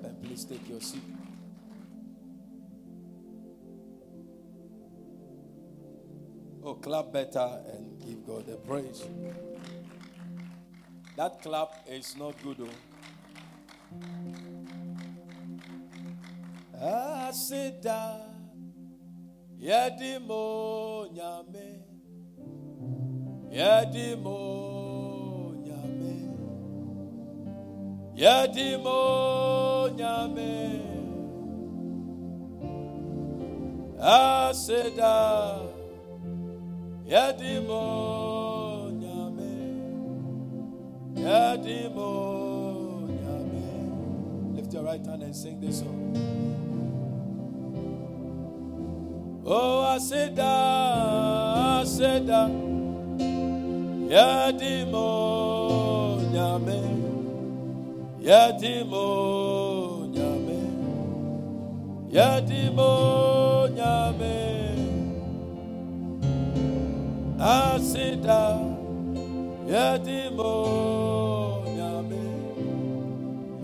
clap and please take your seat. Oh, clap better and give God the praise. That clap is not good, though. Asida Yedimo Nyame Yedimo Yedimo Nyame. Asida Yedimo Nyame. Yedimo Nyame. Lift your right hand and sing this song. Oh, Aseda, Aseda, Yadimo Nyame, Yadimo Nyame, Yadimo Nyame, Aseda, Yadimo Nyame,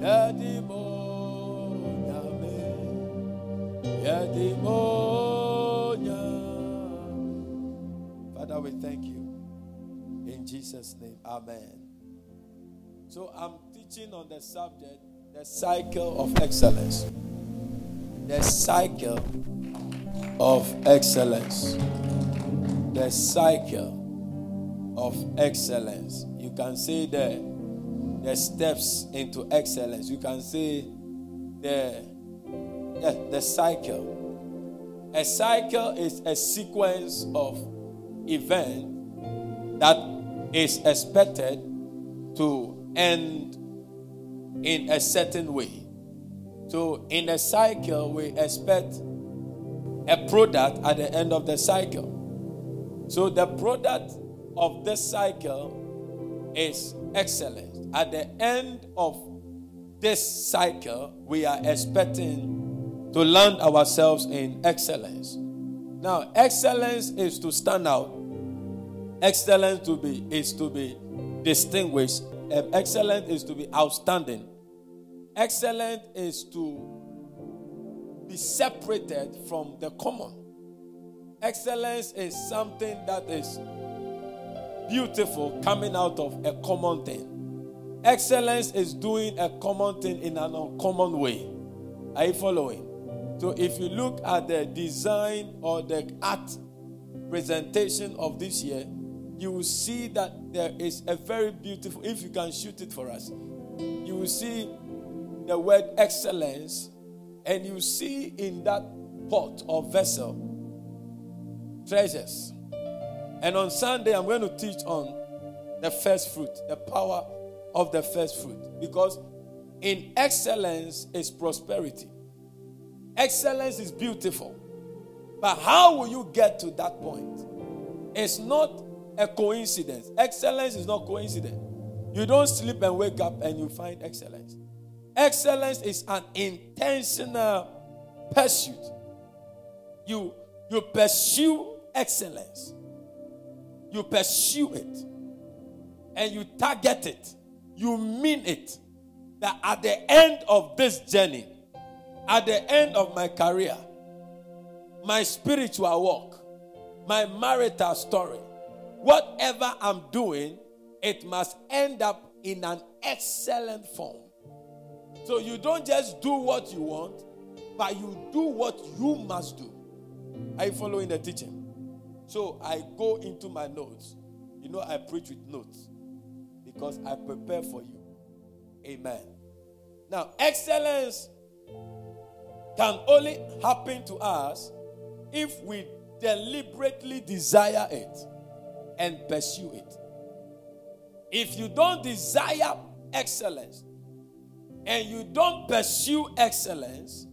Yadimo Nyame, Yadimo. Father, we thank you. In Jesus' name, Amen. So I'm teaching on the subject, the cycle of excellence. The cycle of excellence. The cycle of excellence. You can say the, the steps into excellence. You can say the, the cycle. A cycle is a sequence of events that is expected to end in a certain way. So, in a cycle, we expect a product at the end of the cycle. So, the product of this cycle is excellence. At the end of this cycle, we are expecting to land ourselves in excellence. Now, excellence is to stand out. Excellence to be is to be distinguished. Um, excellent is to be outstanding. Excellent is to be separated from the common. Excellence is something that is beautiful coming out of a common thing. Excellence is doing a common thing in an uncommon way. Are you following? So if you look at the design or the art presentation of this year, you will see that there is a very beautiful, if you can shoot it for us, you will see the word excellence, and you see in that pot or vessel treasures. And on Sunday, I'm going to teach on the first fruit, the power of the first fruit. Because in excellence is prosperity. Excellence is beautiful. But how will you get to that point? It's not a coincidence. Excellence is not coincidence. You don't sleep and wake up and you find excellence. Excellence is an intentional pursuit. You you pursue excellence. You pursue it. And you target it. You mean it. That at the end of this journey, at the end of my career, my spiritual walk, my marital story, whatever I'm doing, it must end up in an excellent form. So you don't just do what you want, but you do what you must do. Are you following the teaching? So I go into my notes. You know, I preach with notes because I prepare for you. Amen. Now, excellence can only happen to us if we deliberately desire it and pursue it. If you don't desire excellence and you don't pursue excellence,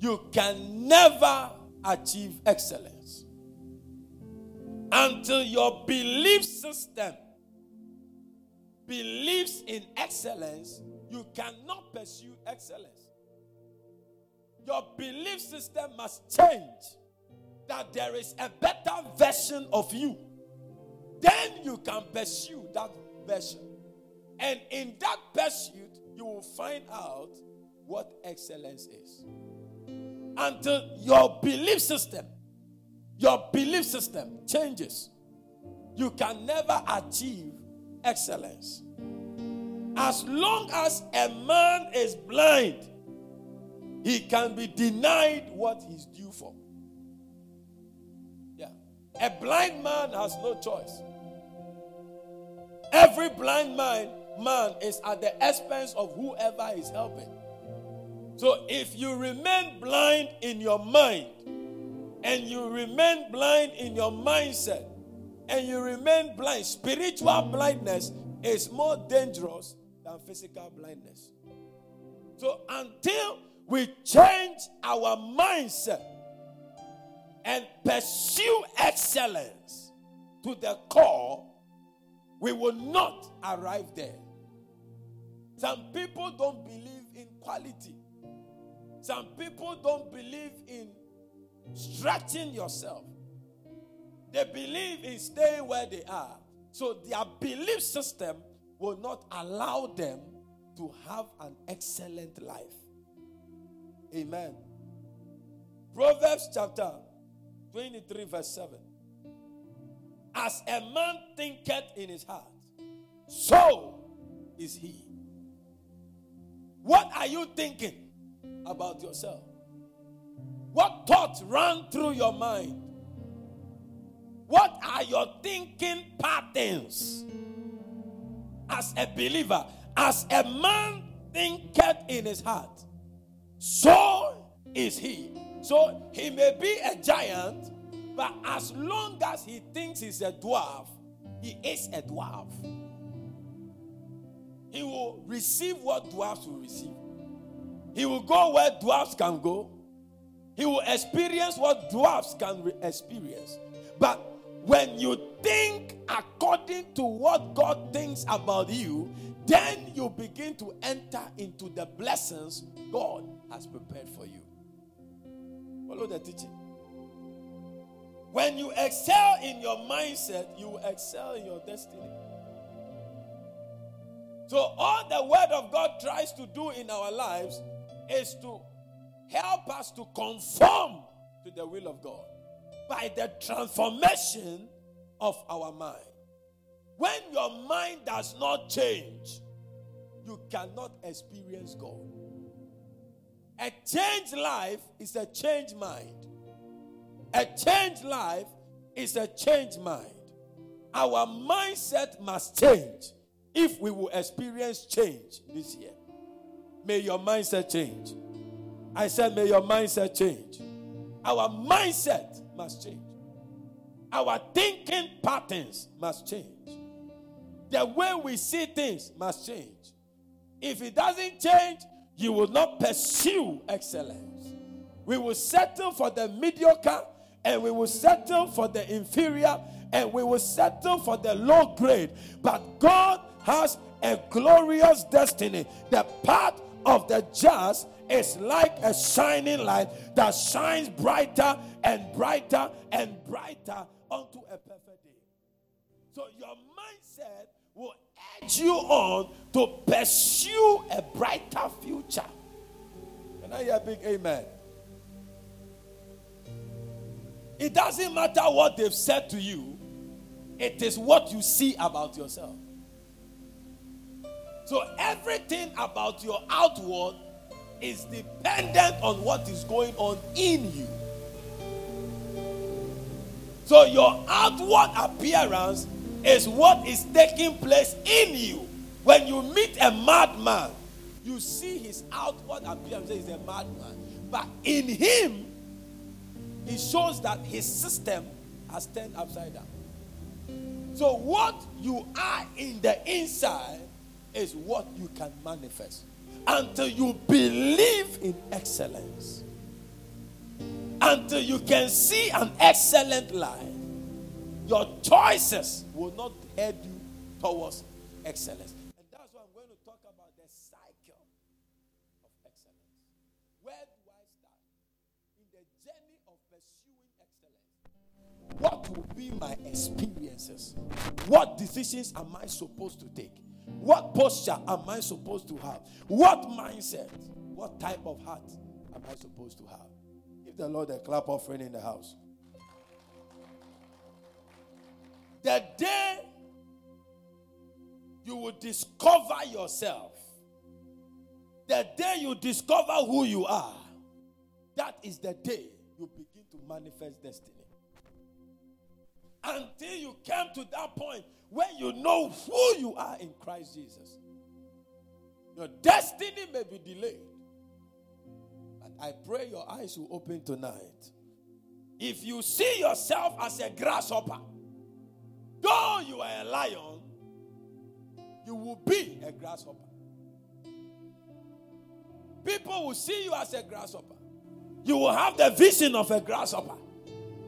you can never achieve excellence. Until your belief system believes in excellence, you cannot pursue excellence. Your belief system must change that there is a better version of you. Then you can pursue that version. And in that pursuit, you will find out what excellence is. Until your belief system, your belief system changes, you can never achieve excellence. As long as a man is blind, he can be denied what he's due for. Yeah. A blind man has no choice. Every blind man, man is at the expense of whoever is helping. So if you remain blind in your mind and you remain blind in your mindset and you remain blind, spiritual blindness is more dangerous than physical blindness. So until we change our mindset and pursue excellence to the core, we will not arrive there. Some people don't believe in quality. Some people don't believe in stretching yourself. They believe in staying where they are. So their belief system will not allow them to have an excellent life. Amen. Proverbs chapter 23, verse 7. As a man thinketh in his heart, so is he. What are you thinking about yourself? What thoughts run through your mind? What are your thinking patterns? as a believer, as a man thinketh in his heart, so is he. So he may be a giant, but as long as he thinks he's a dwarf, he is a dwarf. He will receive what dwarfs will receive. He will go where dwarfs can go. He will experience what dwarfs can re- experience. But when you think according to what God thinks about you, then you begin to enter into the blessings God has prepared for you. Follow the teaching. When you excel in your mindset, you excel in your destiny. So, all the Word of God tries to do in our lives is to help us to conform to the will of God by the transformation of our mind. When your mind does not change, you cannot experience God. A changed life is a changed mind. A changed life is a changed mind. Our mindset must change if we will experience change this year. May your mindset change. I said, may your mindset change. Our mindset must change. Our thinking patterns must change. The way we see things must change. If it doesn't change, you will not pursue excellence. We will settle for the mediocre and we will settle for the inferior and we will settle for the low grade. But God has a glorious destiny. The path of the just is like a shining light that shines brighter and brighter and brighter unto a perfect day. So your mindset will edge you on to pursue a brighter future. Can I hear a big amen? It doesn't matter what they've said to you, it is what you see about yourself. So everything about your outward is dependent on what is going on in you. So your outward appearance is what is taking place in you. When you meet a madman, you see his outward appearance, he's a madman. But in him, it shows that his system has turned upside down. So, what you are in the inside is what you can manifest until you believe in excellence. Until you can see an excellent life, your choices will not head you towards excellence. What will be my experiences? What decisions am I supposed to take? What posture am I supposed to have? What mindset? What type of heart am I supposed to have? Give the Lord a clap offering in the house. The day you will discover yourself, the day you discover who you are, that is the day you begin to manifest destiny. Until you came to that point where you know who you are in Christ Jesus, your destiny may be delayed. I pray your eyes will open tonight. If you see yourself as a grasshopper, though you are a lion, you will be a grasshopper. People will see you as a grasshopper. You will have the vision of a grasshopper.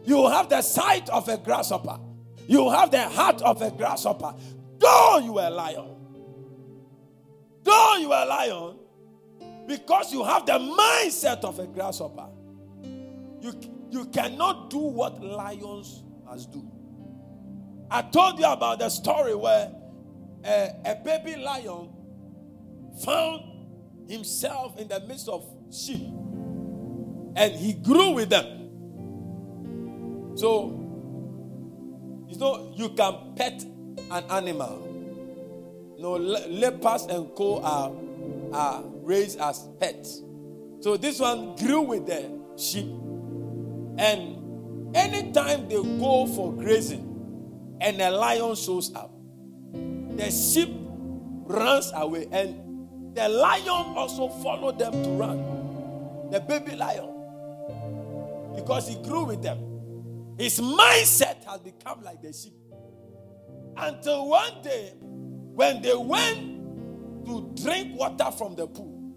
You have the sight of a grasshopper. You have the heart of a grasshopper. Though you are a lion. Though you are a lion, because you have the mindset of a grasshopper, you, you cannot do what lions must do. I told you about the story where a, a baby lion found himself in the midst of sheep and he grew with them. So, you know, you can pet an animal. no, leopards and co are, are raised as pets. So this one grew with the sheep. And anytime they go for grazing and a lion shows up, the sheep runs away and the lion also followed them to run. The baby lion. Because he grew with them. His mindset has become like the sheep. Until one day, when they went to drink water from the pool,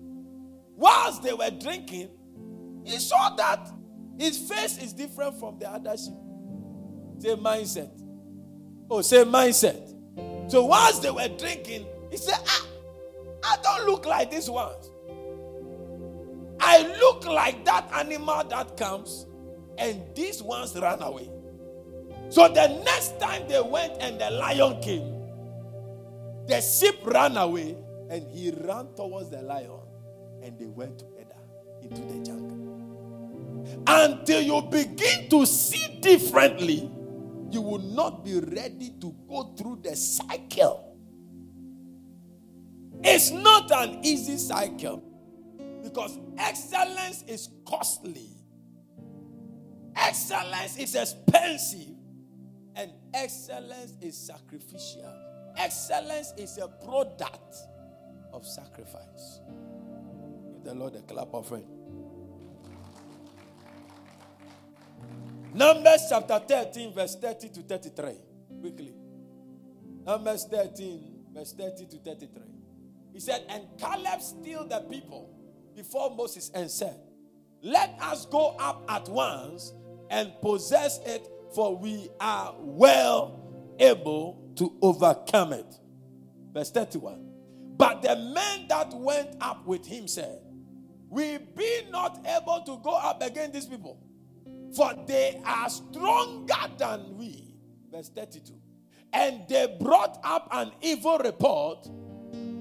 whilst they were drinking, he saw that his face is different from the other sheep. Say mindset. Oh, say mindset. So whilst they were drinking, he said, Ah, I don't look like this ones. I look like that animal that comes and these ones ran away. So the next time they went and the lion came, the sheep ran away and he ran towards the lion and they went together into the jungle. Until you begin to see differently, you will not be ready to go through the cycle. It's not an easy cycle because excellence is costly. Excellence is expensive and excellence is sacrificial. Excellence is a product of sacrifice. Give the Lord a clap of offering. Numbers chapter 13, verse 30 to 33. Quickly. Numbers 13, verse 30 to 33. He said, And Caleb stilled the people before Moses and said, Let us go up at once and possess it, for we are well able to overcome it. Verse 31. But the men that went up with him said, We be not able to go up against these people, for they are stronger than we. Verse 32. And they brought up an evil report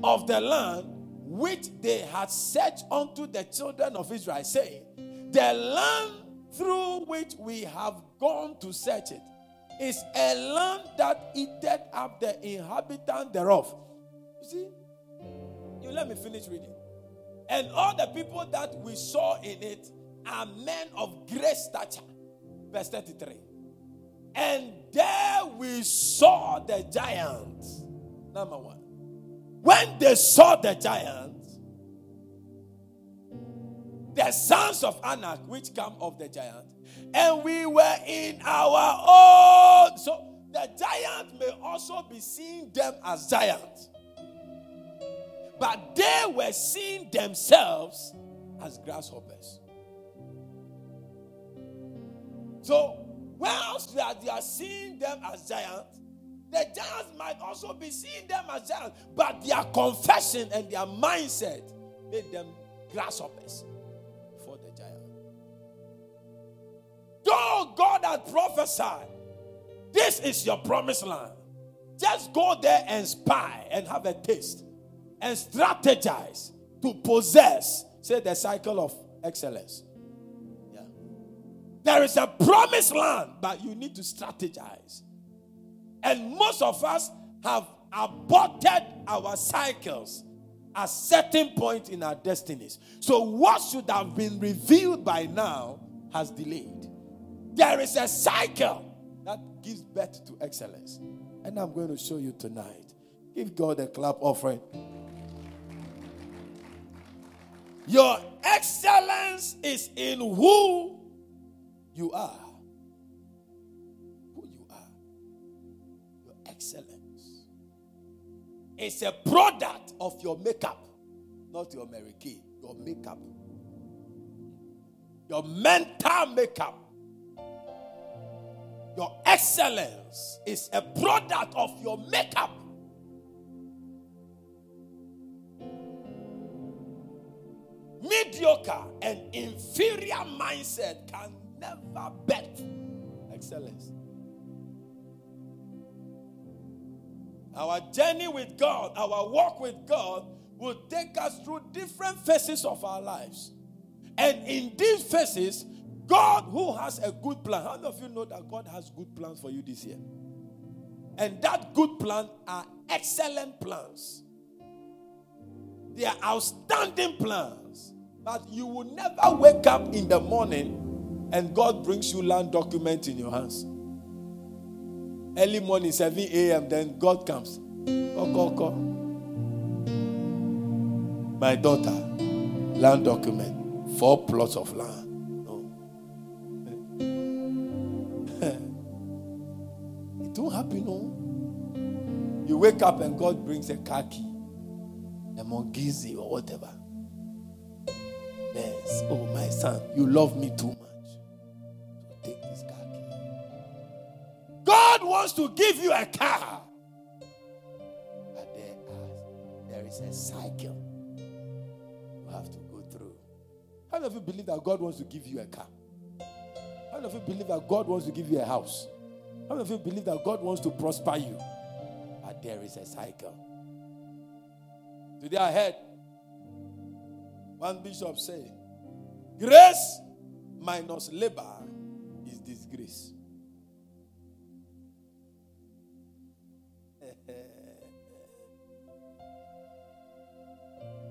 of the land which they had searched unto the children of Israel, saying, The land through which we have gone to search it is a land that eateth up the inhabitant thereof. You see, you let me finish reading. And all the people that we saw in it are men of great stature. Verse 33. And there we saw the giants. Number one. When they saw the giants, the sons of Anak, which come of the giant, and we were in our own. So the giant may also be seeing them as giants, but they were seeing themselves as grasshoppers. So, whilst they are, they are seeing them as giants, the giants might also be seeing them as giants, but their confession and their mindset made them grasshoppers. Though God had prophesied, this is your promised land. just go there and spy and have a taste and strategize to possess, say, the cycle of excellence. Yeah. There is a promised land, but you need to strategize. And most of us have aborted our cycles at certain point in our destinies. So what should have been revealed by now has delayed. There is a cycle that gives birth to excellence. And I'm going to show you tonight. Give God a clap offering. Your excellence is in who you are. Who you are. Your excellence is a product of your makeup, not your Mary your makeup. Your mental makeup. Your excellence is a product of your makeup. Mediocre and inferior mindset can never bet excellence. Our journey with God, our walk with God, will take us through different phases of our lives. And in these phases, God, who has a good plan, how many of you know that God has good plans for you this year? And that good plan are excellent plans. They are outstanding plans. But you will never wake up in the morning and God brings you land document in your hands. Early morning, 7 a.m., then God comes. Call, call, call. My daughter, land document, four plots of land. Happen, no. You wake up and God brings a car key, a mongizi or whatever. Yes. Oh, my son, you love me too much. Take this car key. God wants to give you a car. But there, are, there is a cycle you have to go through. How many of you believe that God wants to give you a car? How many of you believe that God wants to give you a house? How many of you believe that God wants to prosper you? But there is a cycle. Today I heard one bishop say, Grace minus labor is disgrace.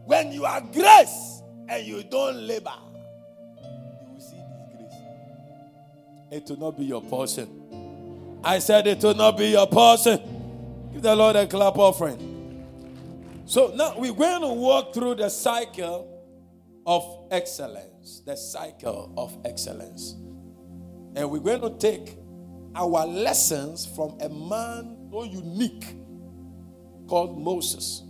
When you are grace and you don't labor, you will see disgrace. It will not be your portion. I said it will not be your portion. Give the Lord a clap offering. So now we're going to walk through the cycle of excellence. The cycle of excellence. And we're going to take our lessons from a man so unique called Moses.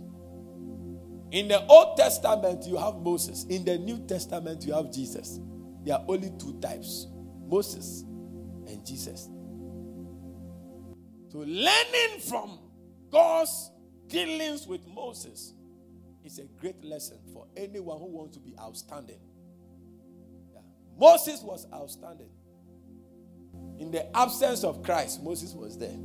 In the Old Testament, you have Moses. In the New Testament, you have Jesus. There are only two types Moses and Jesus. So, learning from God's dealings with Moses is a great lesson for anyone who wants to be outstanding. Yeah. Moses was outstanding. In the absence of Christ, Moses was there.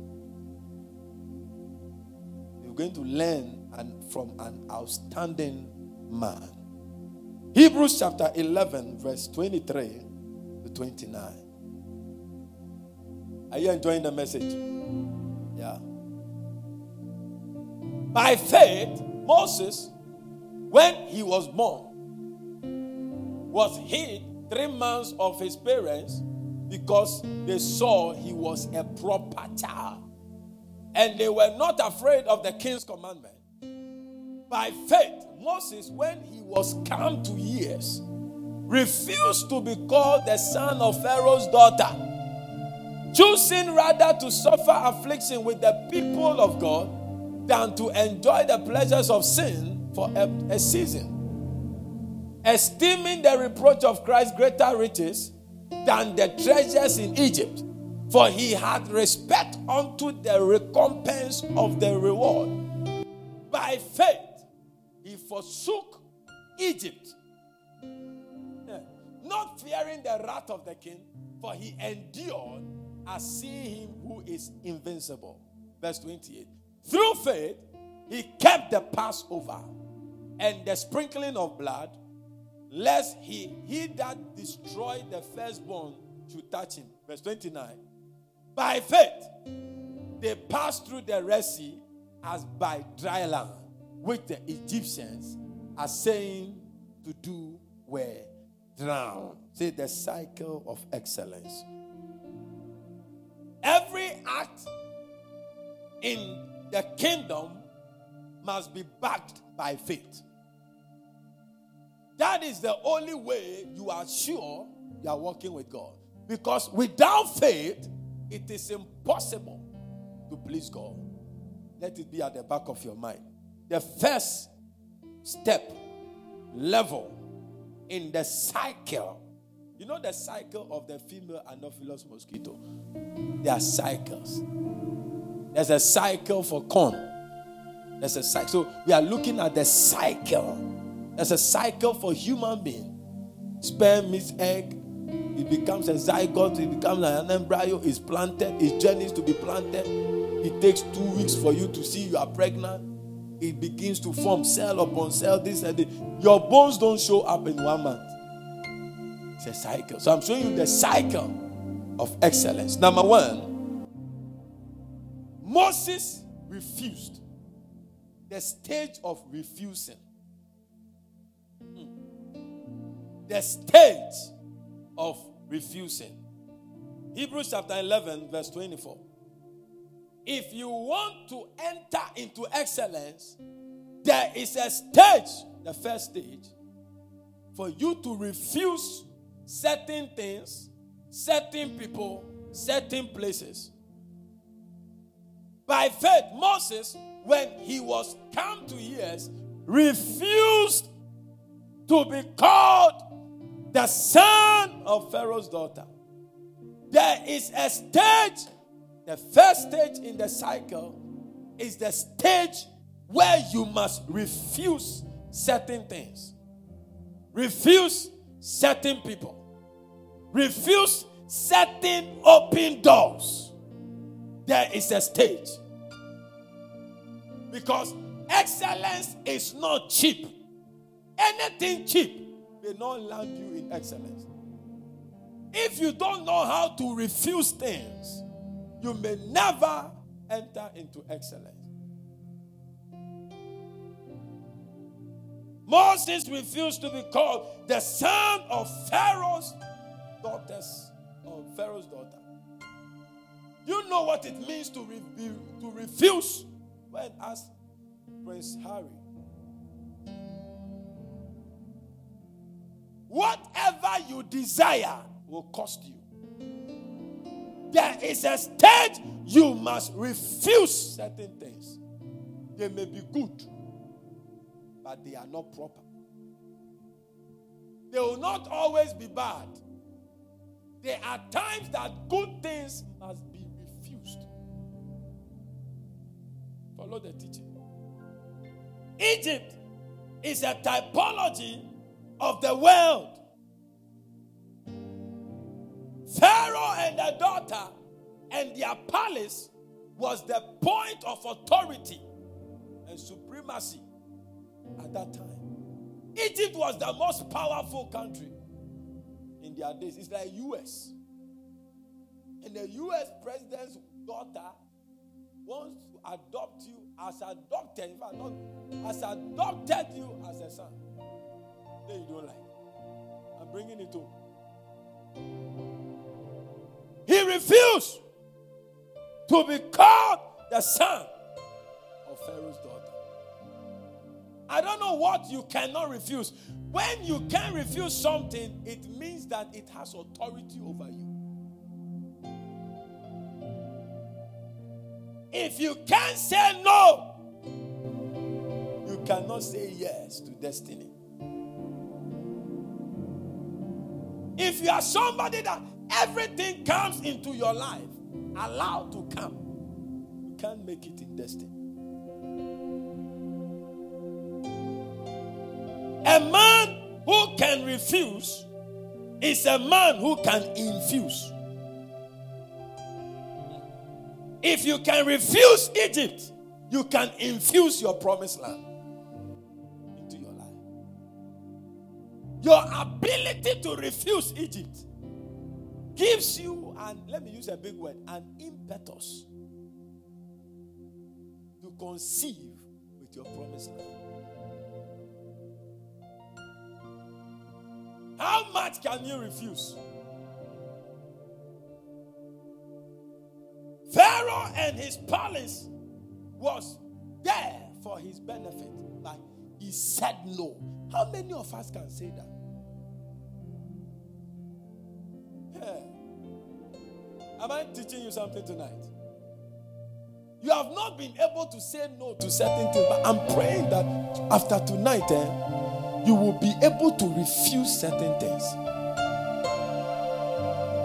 You're going to learn and from an outstanding man. Hebrews chapter 11, verse 23 to 29. Are you enjoying the message? Yeah. By faith, Moses, when he was born, was hid three months of his parents because they saw he was a proper child. And they were not afraid of the king's commandment. By faith, Moses, when he was come to years, refused to be called the son of Pharaoh's daughter, choosing rather to suffer affliction with the people of God than to enjoy the pleasures of sin for a, a season. Esteeming the reproach of Christ greater riches than the treasures in Egypt, for he had respect unto the recompense of the reward. By faith, he forsook Egypt, not fearing the wrath of the king, for he endured as seeing him who is invincible. Verse 28. Through faith, he kept the Passover and the sprinkling of blood, lest he, he that destroyed the firstborn should touch him. Verse 29. By faith, they passed through the Red Sea as by dry land, which the Egyptians are saying to do were drowned. Say the cycle of excellence. Every act in the kingdom must be backed by faith. That is the only way you are sure you are working with God. Because without faith, it is impossible to please God. Let it be at the back of your mind. The first step, level in the cycle. You know the cycle of the female Anopheles mosquito? There are cycles. There's a cycle for corn. There's a cycle. So we are looking at the cycle. There's a cycle for human being. Sperm meets egg. It becomes a zygote. It becomes an embryo. It's planted. It journeys to be planted. It takes two weeks for you to see you are pregnant. It begins to form cell upon cell. This and this. Your bones don't show up in one month. It's a cycle. So I'm showing you the cycle of excellence. Number one, Moses refused. The stage of refusing. Hmm. the stage of refusing. Hebrews chapter 11, verse 24. If you want to enter into excellence, there is a stage, the first stage, for you to refuse certain things, certain people, certain places. By faith, Moses, when he was come to years, refused to be called the son of Pharaoh's daughter. There is a stage, the first stage in the cycle is the stage where you must refuse certain things, refuse certain people, refuse certain open doors. There is a stage. Because excellence is not cheap. Anything cheap may not land you in excellence. If you don't know how to refuse things, you may never enter into excellence. Moses refused to be called the son of Pharaoh's daughters, of Pharaoh's daughter. You know what it means to, re- to refuse when asked Prince Harry Whatever you desire will cost you. There is a stage you must refuse certain things. They may be good, but they are not proper. They will not always be bad. There are times that good things must be refused. Follow the teaching. Egypt is a typology of the world. Pharaoh and the daughter and their palace was the point of authority and supremacy at that time. Egypt was the most powerful country their days. It's like US. And the US president's daughter wants to adopt you as adopted, in fact, not as adopted you as a son Then you don't like. I'm bringing it home. He refused to be called the son of Pharaoh's daughter. I don't know what you cannot refuse. When you can refuse something, it means that it has authority over you. If you can't say no, you cannot say yes to destiny. If you are somebody that everything comes into your life, allowed to come, you can't make it in destiny. A man who can refuse is a man who can infuse. If you can refuse Egypt, you can infuse your promised land into your life. Your ability to refuse Egypt gives you, and let me use a big word, an impetus to conceive with your promised land. How much can you refuse? Pharaoh and his palace was there for his benefit, but he said no. How many of us can say that? Yeah. Am I teaching you something tonight? You have not been able to say no to certain things, but I'm praying that after tonight, eh, you will be able to refuse certain things.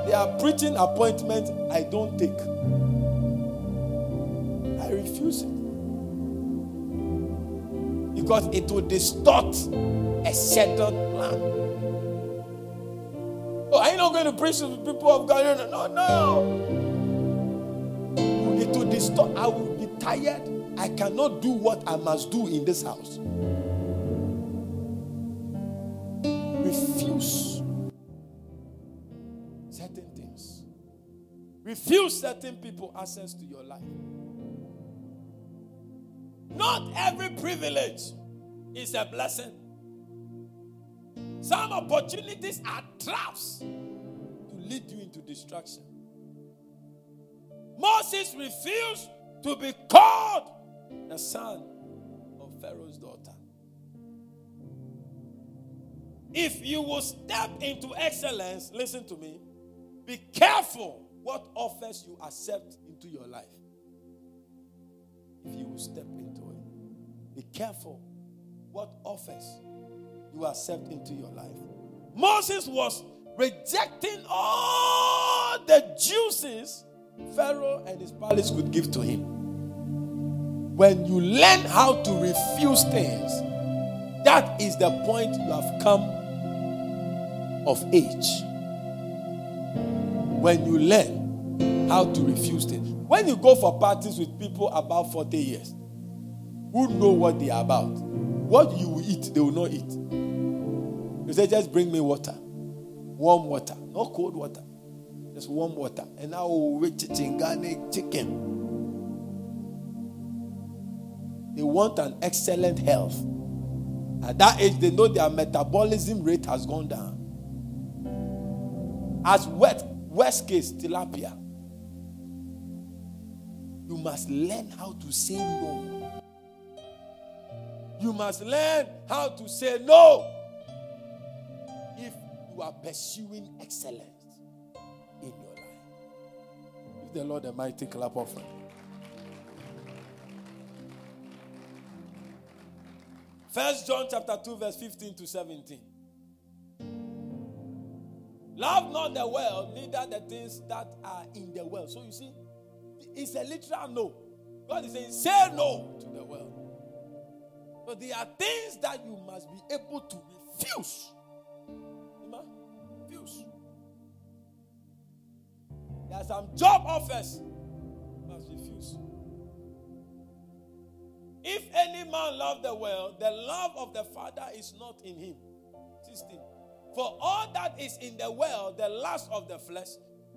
There are preaching appointments I don't take. I refuse it. Because it will distort a settled plan. Oh, are you not going to preach to the people of God? No, no. It will distort. I will be tired. I cannot do what I must do in this house. Refuse certain people access to your life. Not every privilege is a blessing. Some opportunities are traps to lead you into destruction. Moses refused to be called the son of Pharaoh's daughter. If you will step into excellence, listen to me, be careful what offers you accept into your life if you will step into it. Be careful what offers you accept into your life. Moses was rejecting all the juices Pharaoh and his palace could give to him. When you learn how to refuse things, that is the point you have come of age. When you learn how to refuse things. When you go for parties with people about 40 years who know what they are about, what you will eat, they will not eat. You say, just bring me water, warm water, not cold water, just warm water. And I will wait chingane chicken. They want an excellent health. At that age, they know their metabolism rate has gone down. As wet, worst case, tilapia. You must learn how to say no. You must learn how to say no if you are pursuing excellence in your life. Give the Lord a mighty clap offering. First John chapter 2, verse 15 to 17. Love not the world, neither the things that are in the world. So you see, it's a literal no. God is saying, say no to the world. But there are things that you must be able to refuse. There are some job offers you must refuse. If any man love the world, the love of the Father is not in him. 16. For all that is in the world, the lust of the flesh,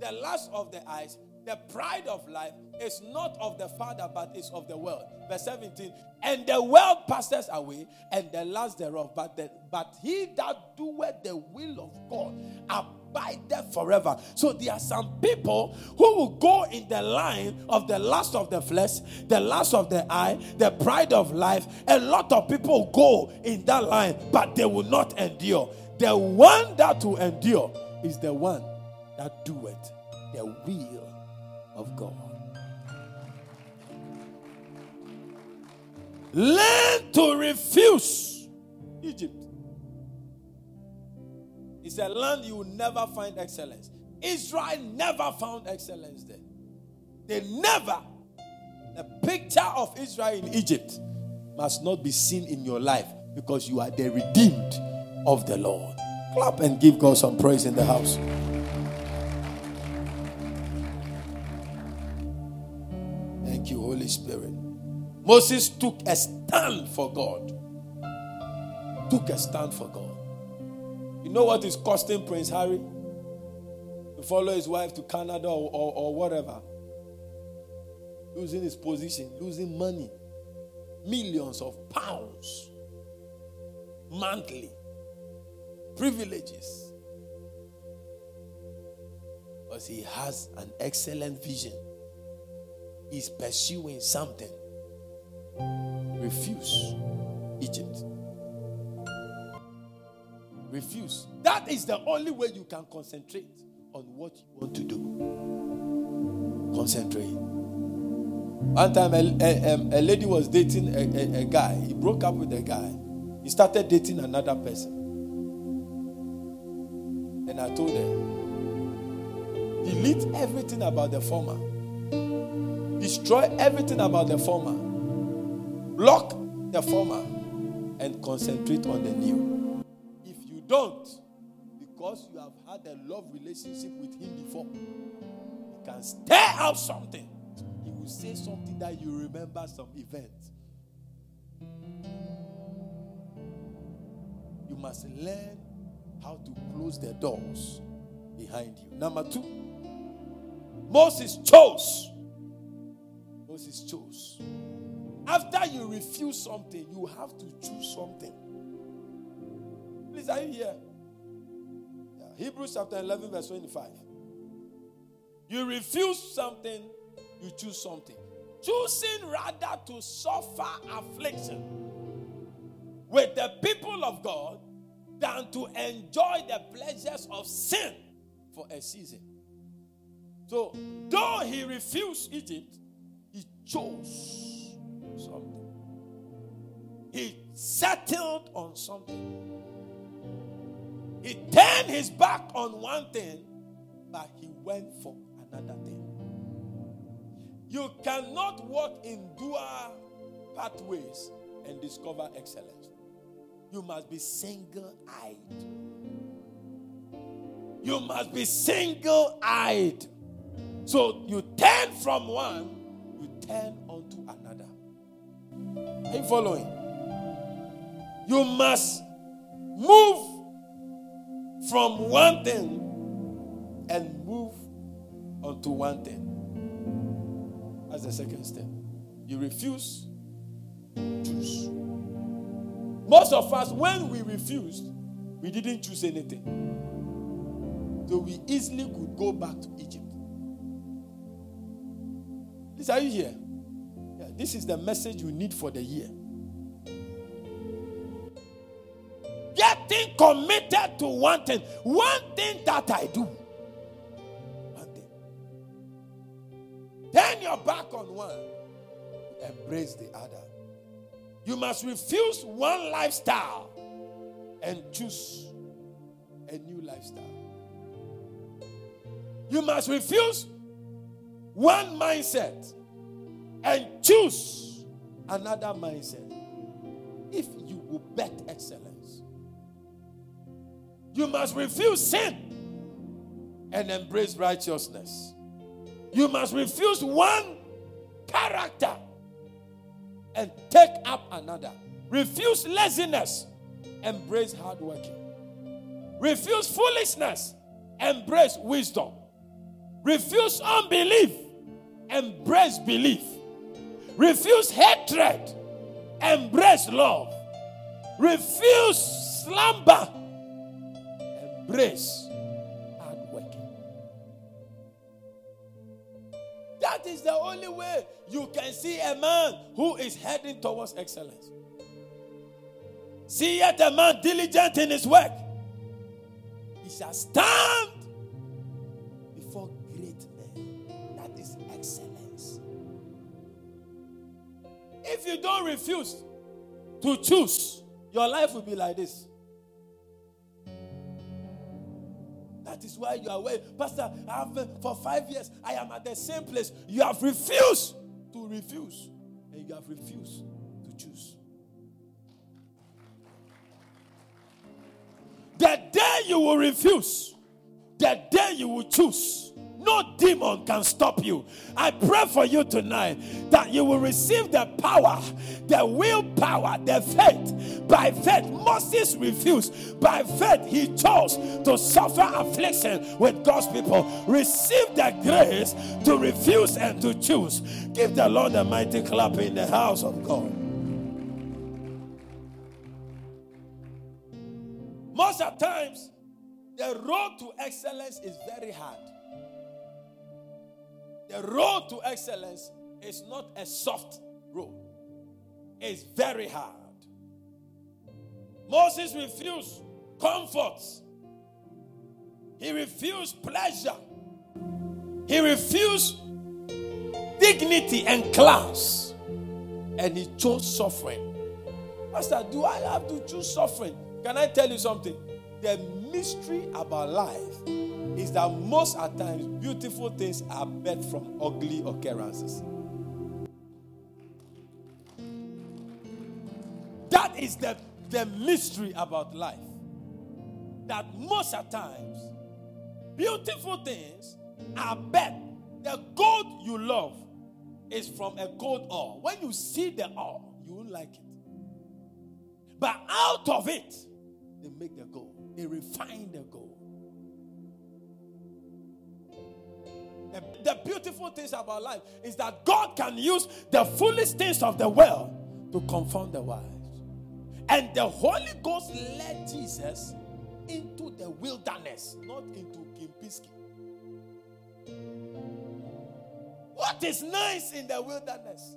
the lust of the eyes, the pride of life is not of the Father, but is of the world. Verse 17. And the world passes away, and the lust thereof, but the, but he that doeth the will of God abideth forever. So there are some people who will go in the line of the lust of the flesh, the lust of the eye, the pride of life. A lot of people go in that line, but they will not endure. The one that will endure is the one that doeth the will of God. Learn to refuse Egypt. It's a land you will never find excellence. Israel never found excellence there. They never. The picture of Israel in Egypt must not be seen in your life because you are the redeemed of the Lord. Clap and give God some praise in the house. Thank you, Holy Spirit. Moses took a stand for God. Took a stand for God. You know what is costing Prince Harry? To follow his wife to Canada or, or, or whatever. Losing his position, losing money. Millions of pounds monthly. Privileges. Because he has an excellent vision. He's pursuing something. Refuse Egypt. Refuse. That is the only way you can concentrate on what you want to do. Concentrate. One time, a, a, um, a lady was dating a, a, a guy. He broke up with the guy. He started dating another person. And I told her, delete everything about the former, destroy everything about the former, block the former, and concentrate on the new If you don't, because you have had a love relationship with him before, he can stir up something. He will say something that you remember some event. You must learn how to close the doors behind you. Number two, Moses chose. Moses chose. After you refuse something, you have to choose something. Please, are you here? Yeah. Hebrews chapter 11, verse 25. You refuse something, you choose something. Choosing rather to suffer affliction with the people of God than to enjoy the pleasures of sin for a season. So, though he refused Egypt, he chose something. He settled on something. He turned his back on one thing, but he went for another thing. You cannot walk in dual pathways and discover excellence. You must be single eyed. You must be single eyed. So you turn from one, you turn onto another. Are you following? You must move from one thing and move onto one thing. That's the second step. You refuse, choose. Most of us, when we refused, we didn't choose anything. So we easily could go back to Egypt. Please, are you here? Yeah, this is the message you need for the year. Getting committed to one thing. One thing that I do. One thing. Turn your back on one, embrace the other. You must refuse one lifestyle and choose a new lifestyle. You must refuse one mindset and choose another mindset if you will bet excellence. You must refuse sin and embrace righteousness. You must refuse one character and take up another. Refuse laziness, embrace hard working. Refuse foolishness, embrace wisdom. Refuse unbelief, embrace belief. Refuse hatred, embrace love. Refuse slumber, embrace That is the only way you can see a man who is heading towards excellence. See yet a man diligent in his work. He shall stand before great men. That is excellence. If you don't refuse to choose, your life will be like this. That is why you are away. Pastor, I've, uh, for five years, I am at the same place. You have refused to refuse, and you have refused to choose. The day you will refuse, the day you will choose. No demon can stop you. I pray for you tonight that you will receive the power, the willpower, the faith. By faith, Moses refused. By faith, he chose to suffer affliction with God's people. Receive the grace to refuse and to choose. Give the Lord a mighty clap in the house of God. Most of times, the road to excellence is very hard. The road to excellence is not a soft road, it's very hard. Moses refused comforts, he refused pleasure, he refused dignity and class, and he chose suffering. Master, do I have to choose suffering? Can I tell you something? The mystery about life is that most at times beautiful things are birthed from ugly occurrences. That is the, the mystery about life. That most at times beautiful things are birthed. The gold you love is from a gold ore. When you see the ore, you won't like it. But out of it, they make the gold. They refine the gold. The, beautiful things about life is that God can use the foolish things of the world to confound the wise. And the Holy Ghost led Jesus into the wilderness, not into Kempinski. What is nice in the wilderness?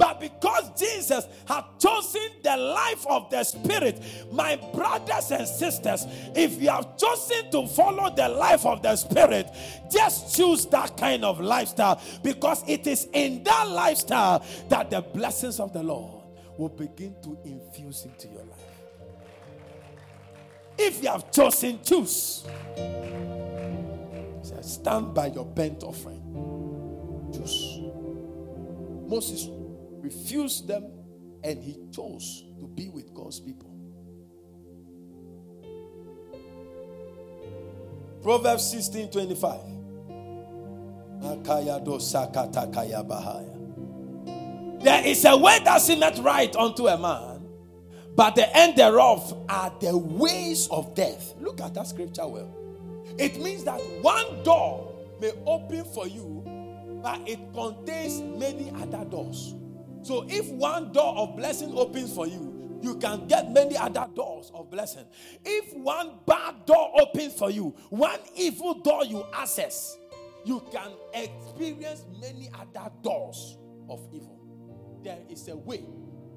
But because Jesus had chosen the life of the Spirit, my brothers and sisters, if you have chosen to follow the life of the Spirit, just choose that kind of lifestyle because it is in that lifestyle that the blessings of the Lord will begin to infuse into your life. If you have chosen, choose. Stand by your bent offering. Choose. Moses refused them and he chose to be with God's people. Proverbs 16 25. There is a way that seemeth right unto a man, but the end thereof are the ways of death. Look at that scripture well. It means that one door may open for you, but it contains many other doors. So if one door of blessing opens for you, you can get many other doors of blessing. If one bad door opens for you, one evil door you access, you can experience many other doors of evil. There is a way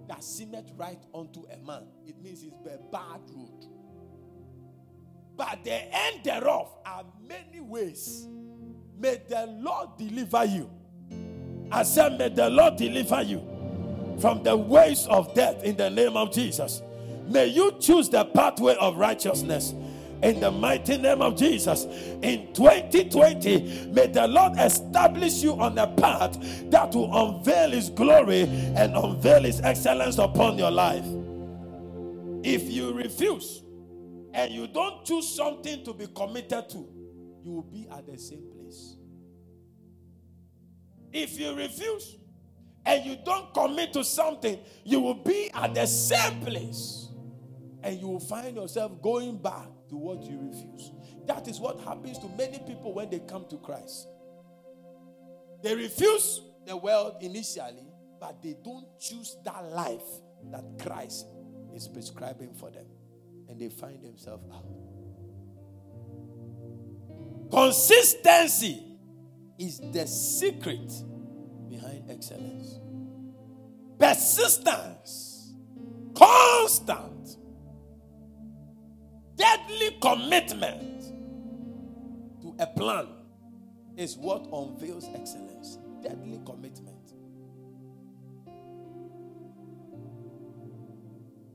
that seemeth right unto a man. It means it's a bad road. But the end thereof are many ways. May the Lord deliver you. I said, May the Lord deliver you from the ways of death in the name of Jesus. May you choose the pathway of righteousness in the mighty name of Jesus. In 2020, may the Lord establish you on a path that will unveil His glory and unveil His excellence upon your life. If you refuse and you don't choose something to be committed to, you will be at the same place. If you refuse and you don't commit to something, you will be at the same place. And you will find yourself going back to what you refuse. That is what happens to many people when they come to Christ. They refuse the world initially, but they don't choose that life that Christ is prescribing for them. And they find themselves out. Consistency is the secret excellence. Persistence, constant, deadly commitment to a plan is what unveils excellence. Deadly commitment.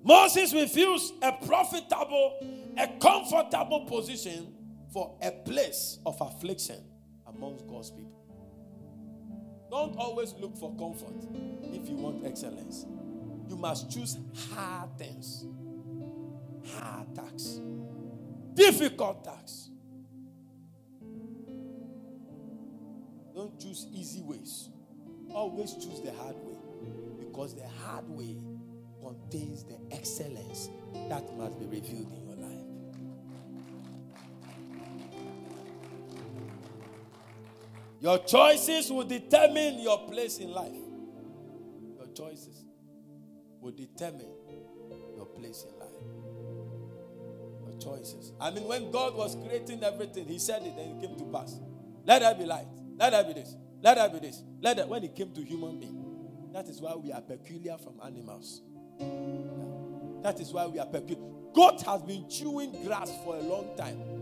Moses refused a profitable, a comfortable position for a place of affliction amongst God's people. Don't always look for comfort if you want excellence. You must choose hard things, hard tasks, difficult tasks. Don't choose easy ways. Always choose the hard way. Because the hard way contains the excellence that must be revealed in your Your choices will determine your place in life. Your choices will determine your place in life. Your choices. I mean, when God was creating everything, He said it and it came to pass. Let there be light. Let there be this. Let there be this. Let there. When it came to human being, that is why we are peculiar from animals. That is why we are peculiar. God has been chewing grass for a long time.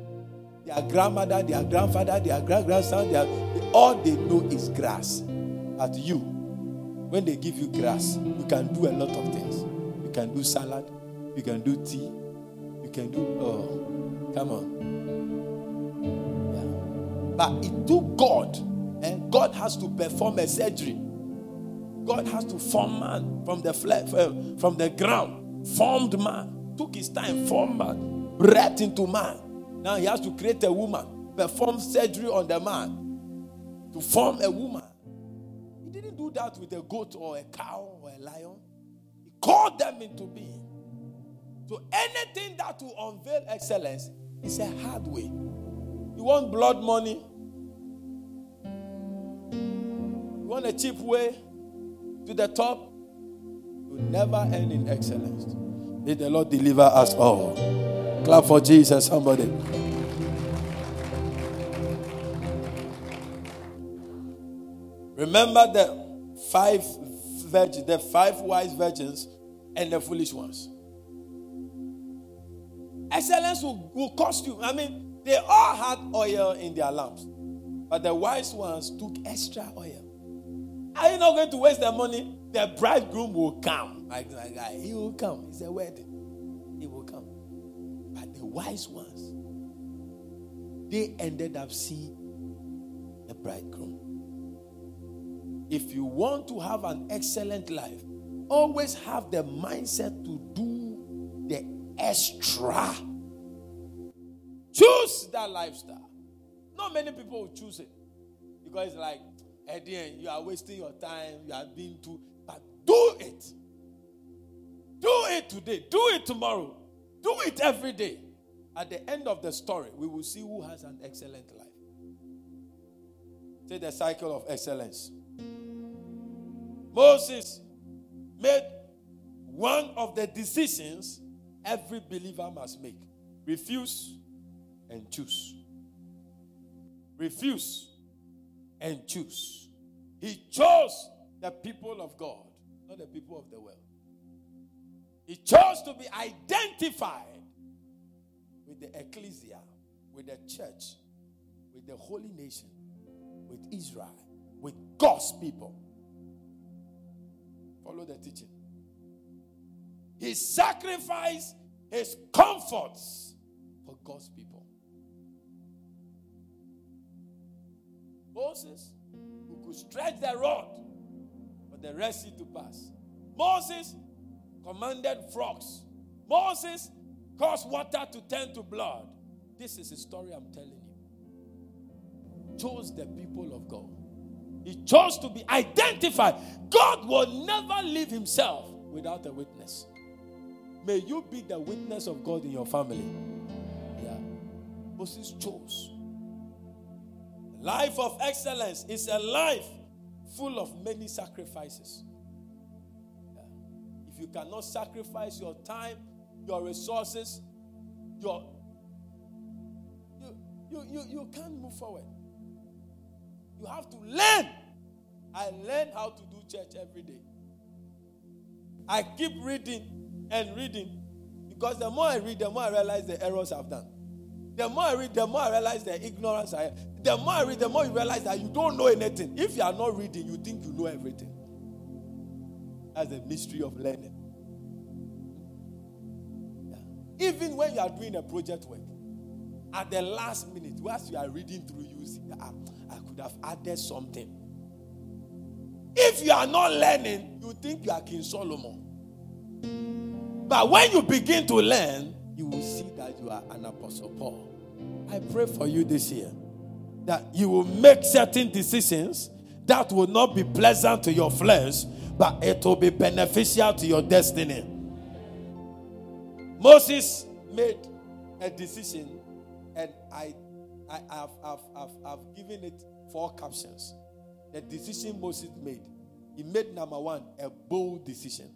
Their grandmother, their grandfather, their grand grandson, their, all they know is grass. But you, when they give you grass, you can do a lot of things. You can do salad, you can do tea, you can do, oh, come on. Yeah. But it took God, and God has to perform a surgery. God has to form man from the flesh, uh, from the ground, formed man, took his time, formed man, breathed into man. Now he has to create a woman, perform surgery on the man to form a woman. He didn't do that with a goat or a cow or a lion. He called them into being. So anything that will unveil excellence is a hard way. You want blood money? You want a cheap way to the top? You never end in excellence. May the Lord deliver us all. Clap for Jesus, somebody. Remember the five virgins, the five wise virgins, and the foolish ones. Excellence will, will cost you. I mean, they all had oil in their lamps, but the wise ones took extra oil. Are you not going to waste the money? The bridegroom will come. He will come. It's a wedding. Wise ones, they ended up seeing the bridegroom. If you want to have an excellent life, always have the mindset to do the extra. Choose that lifestyle. Not many people will choose it because it's like, end, you are wasting your time. You are being too. But do it. Do it today. Do it tomorrow. Do it every day. At the end of the story, we will see who has an excellent life. Say the cycle of excellence. Moses made one of the decisions every believer must make refuse and choose. Refuse and choose. He chose the people of God, not the people of the world. He chose to be identified with the ecclesia, with the church, with the holy nation, with Israel, with God's people. Follow the teaching. He sacrificed his comforts for God's people. Moses, who could stretch the rod for the Red Sea to pass. Moses commanded frogs. Moses caused water to turn to blood. This is a story I'm telling you. Chose the people of God. He chose to be identified. God will never leave himself without a witness. May you be the witness of God in your family. Yeah. Moses chose. Life of excellence is a life full of many sacrifices. Yeah. If you cannot sacrifice your time, your resources, your you, you, you, you can't move forward. You have to learn. I learn how to do church every day. I keep reading and reading because the more I read, the more I realize the errors I've done. The more I read, the more I realize the ignorance I have. The more I read, the more you realize that you don't know anything. If you are not reading, you think you know everything. That's the mystery of learning. Even when you are doing a project work, at the last minute, whilst you are reading through, you see, ah, I could have added something. If you are not learning, you think you are King Solomon. But when you begin to learn, you will see that you are an apostle Paul. I pray for you this year that you will make certain decisions that will not be pleasant to your flesh, but it will be beneficial to your destiny. Moses made a decision, and I, I have, have, have, have given it four captions. The decision Moses made, he made number one, a bold decision.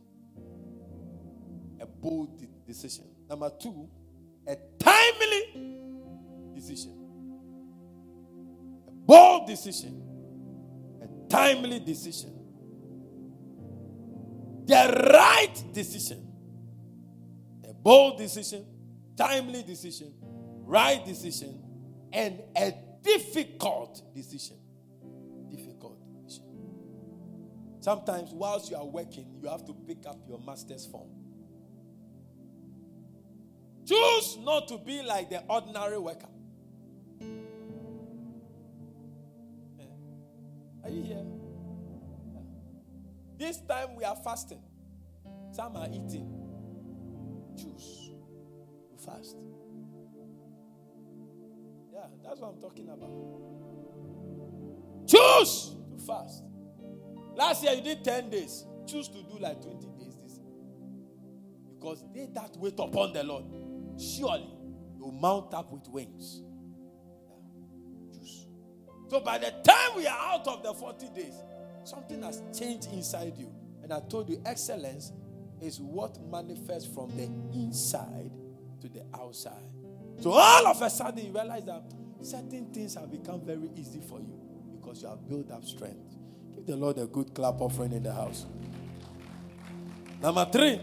A bold de- decision. Number two, a timely decision. A bold decision. A timely decision. The right decision. Bold decision, timely decision, right decision, and a difficult decision. Difficult decision. Sometimes, whilst you are working, you have to pick up your master's form. Choose not to be like the ordinary worker. Eh. Are you here? This time we are fasting. Some are eating. Choose to fast. Yeah, that's what I'm talking about. Choose to fast. Last year you did 10 days. Choose to do like 20 days this Because they that wait upon the Lord, surely will mount up with wings. Choose. So by the time we are out of the 40 days, something has changed inside you. And I told you, excellence is what manifests from the inside to the outside. So all of a sudden you realize that certain things have become very easy for you because you have built up strength. Give the Lord a good clap offering in the house. Number three,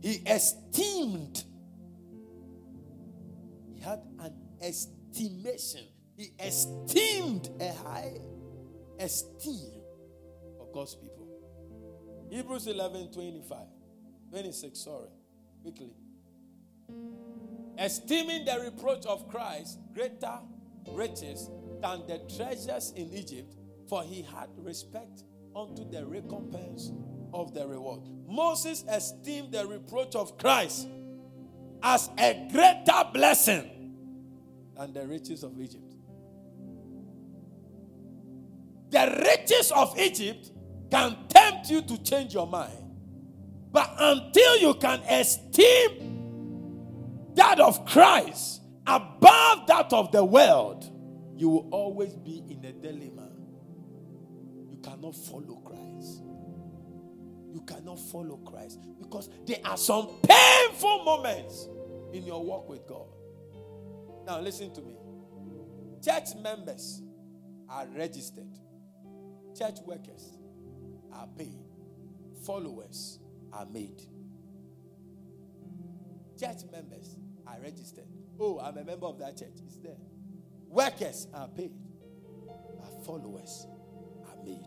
he esteemed. He had an estimation. He esteemed a high esteem for God's people. Hebrews 11 25, 26, sorry, quickly. Esteeming the reproach of Christ greater riches than the treasures in Egypt, for he had respect unto the recompense of the reward. Moses esteemed the reproach of Christ as a greater blessing than the riches of Egypt. The riches of Egypt can you to change your mind. But until you can esteem that of Christ above that of the world, you will always be in a dilemma. You cannot follow Christ. You cannot follow Christ because there are some painful moments in your walk with God. Now, listen to me. Church members are registered, church workers are paid, followers are made. Church members are registered. Oh, I'm a member of that church. It's there. Workers are paid, our followers are made.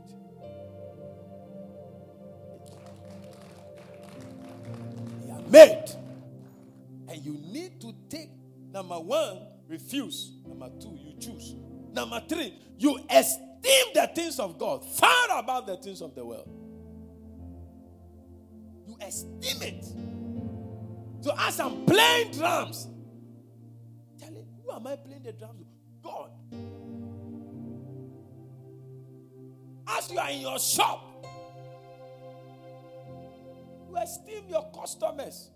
They are made. And you need to take number one, refuse. Number two, you choose. Number three, you esteem the things of God far above the things of the world. You esteem it. So as I'm playing drums, telling who am I playing the drums? God. As you are in your shop, you esteem your customers.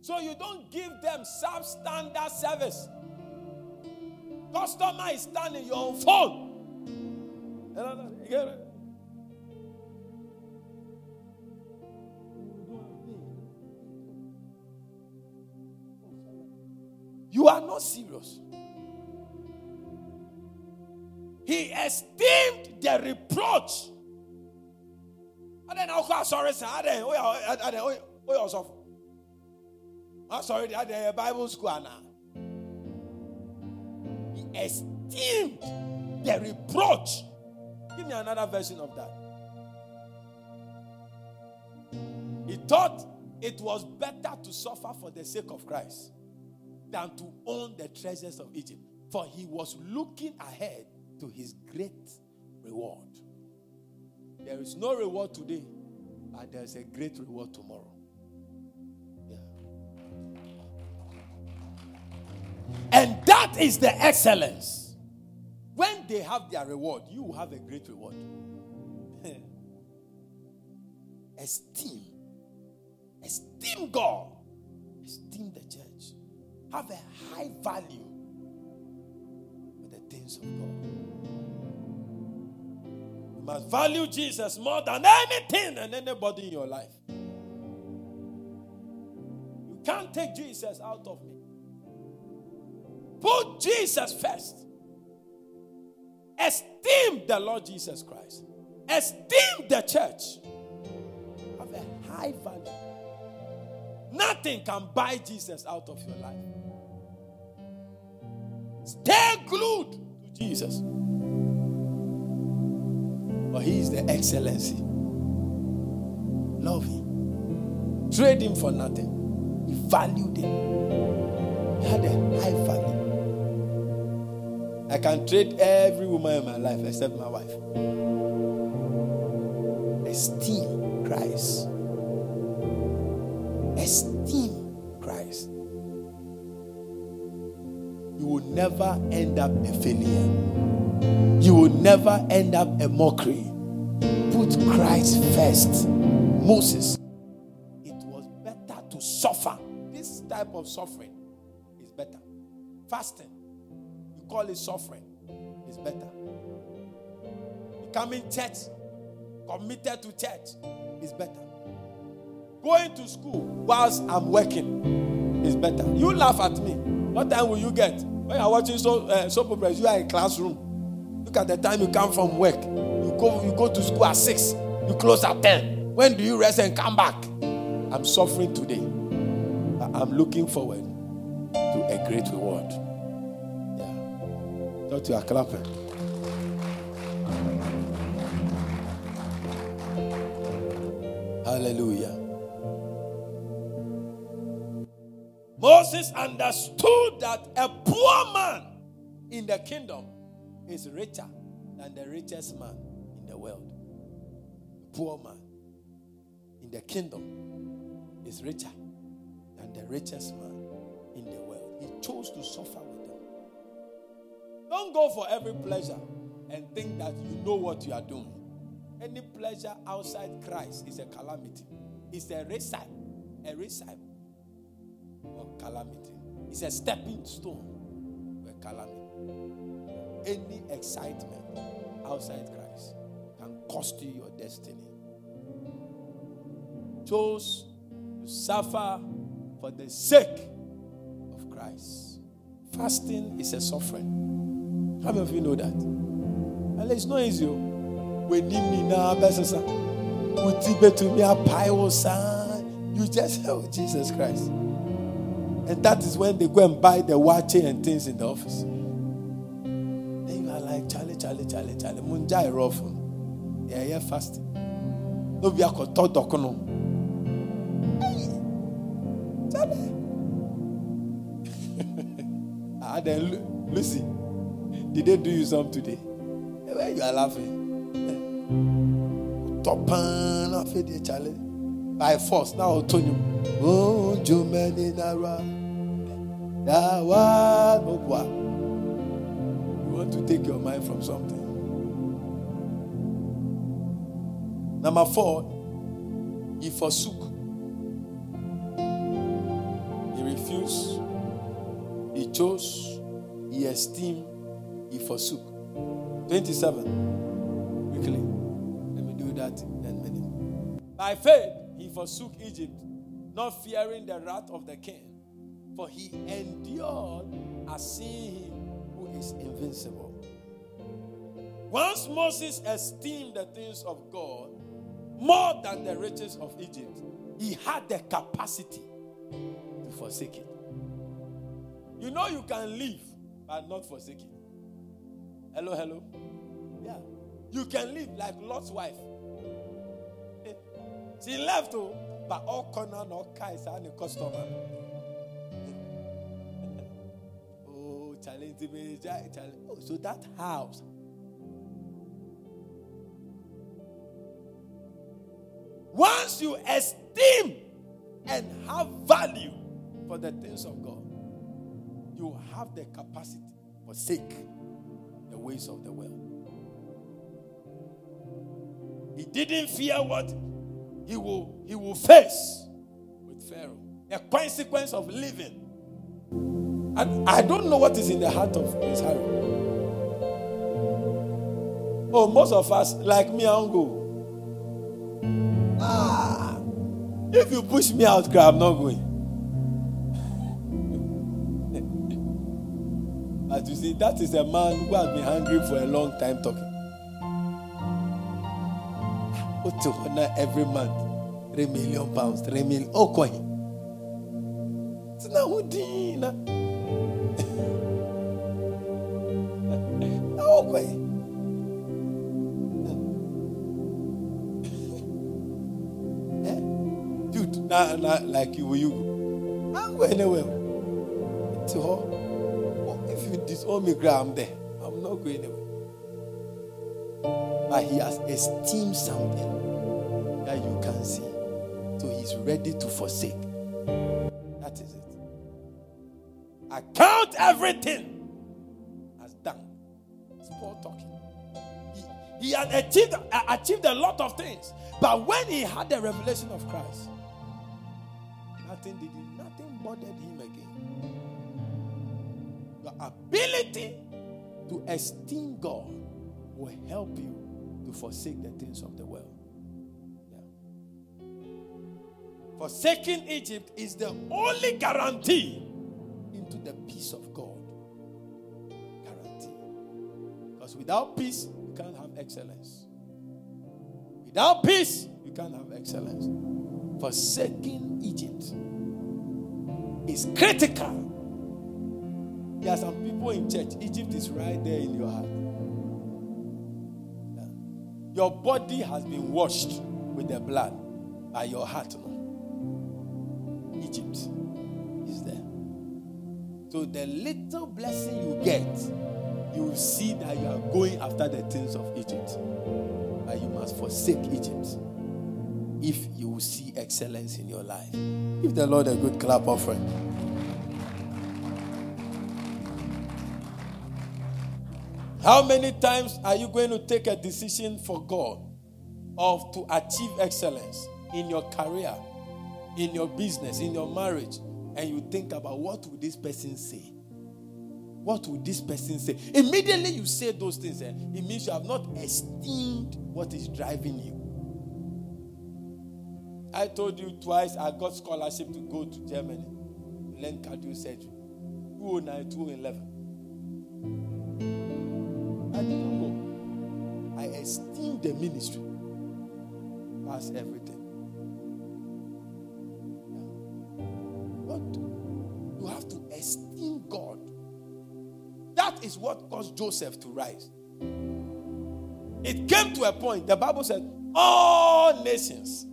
So you don't give them substandard service. Customer is standing your phone. You are not serious. He esteemed the reproach. And then I'll sorry, sir. And oh, oh, I'm sorry, the Bible school now. He esteemed the reproach. Give me another version of that. He thought it was better to suffer for the sake of Christ than to own the treasures of Egypt. For he was looking ahead to his great reward. There is no reward today, but there is a great reward tomorrow. Yeah. And that is the excellence. They have their reward, you will have a great reward. Esteem. Esteem God. Esteem the church. Have a high value for the things of God. You must value Jesus more than anything and anybody in your life. You can't take Jesus out of me. Put Jesus first. Esteem the Lord Jesus Christ. Esteem the church. Have a high value. Nothing can buy Jesus out of your life. Stay glued to Jesus. For he is the excellency. Love him. Trade him for nothing. He valued him. He had a high value. I can trade every woman in my life except my wife. Esteem Christ. Esteem Christ. You will never end up a failure. You will never end up a mockery. Put Christ first. Moses, it was better to suffer. This type of suffering is better. Fasting call it suffering is better. Becoming church, committed to church is better. Going to school whilst I'm working is better. You laugh at me. What time will you get? When you're watching so uh, soap operas, you are in classroom. Look at the time you come from work. You go, you go to school at six. You close at ten. When do you rest and come back? I'm suffering today. I'm looking forward to a great reward. Thought you are clapping. Hallelujah. Moses understood that a poor man in the kingdom is richer than the richest man in the world. A poor man in the kingdom is richer than the richest man in the world. He chose to suffer don't go for every pleasure and think that you know what you are doing. Any pleasure outside Christ is a calamity. It's a recipe, a recipe of calamity. It's a stepping stone for calamity. Any excitement outside Christ can cost you your destiny. Chose to suffer for the sake of Christ. Fasting is a suffering. How many of you know that? And it's not easy. We need mean now, Bessasa, to me a pile you just help Jesus Christ. And that is when they go and buy the watching and things in the office. Then you are like, Charlie, Charlie, Charlie, Charlie, Munjai rough. Yeah, yeah, fasting. No, be a koto dokono. Charlie. ah, then Lucy. Did they do you some today? Eh, Where you are laughing? Eh. Topan afedi chale. By force now Tonyo. Oh Jumani Nara. You want to take your mind from something. Number four, he forsook. He refused. He chose. He esteemed he forsook. 27. Quickly. Let me do that in 10 minutes. By faith, he forsook Egypt, not fearing the wrath of the king, for he endured as seeing him who is invincible. Once Moses esteemed the things of God more than the riches of Egypt, he had the capacity to forsake it. You know, you can live but not forsake it. Hello, hello. Yeah. You can live like Lot's wife. Eh. She left, oh, but all corner no kais and a customer. Eh. oh, challenge me. Oh, so that house. Once you esteem and have value for the things of God, you have the capacity for sake the ways of the world. He didn't fear what he will he will face with Pharaoh. A consequence of living. And I don't know what is in the heart of Prince Harry. Oh, most of us, like me, I don't go. Ah, if you push me out, I'm not going. You see, that is a man who has been hungry for a long time talking. What to honor Every month, three million pounds, three million. Oh, coin. It's not. Oh, eh? coin. Dude, nah, nah, like you, will you go? I'm going anywhere. To her disown me, I'm there. I'm not going anywhere. But he has esteemed something that you can see. So he's ready to forsake. That is it. I count everything as done. It's Paul talking. He, he had achieved, uh, achieved a lot of things. But when he had the revelation of Christ, nothing did nothing bothered him ability to esteem God will help you to forsake the things of the world. Yeah. Forsaking Egypt is the only guarantee into the peace of God. Guarantee. Because without peace, you can't have excellence. Without peace, you can't have excellence. Forsaking Egypt is critical there are some people in church. Egypt is right there in your heart. Your body has been washed with the blood by your heart. No? Egypt is there. So the little blessing you get, you will see that you are going after the things of Egypt. But you must forsake Egypt if you will see excellence in your life. Give the Lord a good clap offering. How many times are you going to take a decision for God of to achieve excellence in your career, in your business, in your marriage, and you think about what would this person say? What would this person say? Immediately you say those things, eh, it means you have not esteemed what is driving you. I told you twice I got scholarship to go to Germany learn cardio surgery. 2009, 2011. Ministry as everything. What? You have to esteem God. That is what caused Joseph to rise. It came to a point, the Bible said, all nations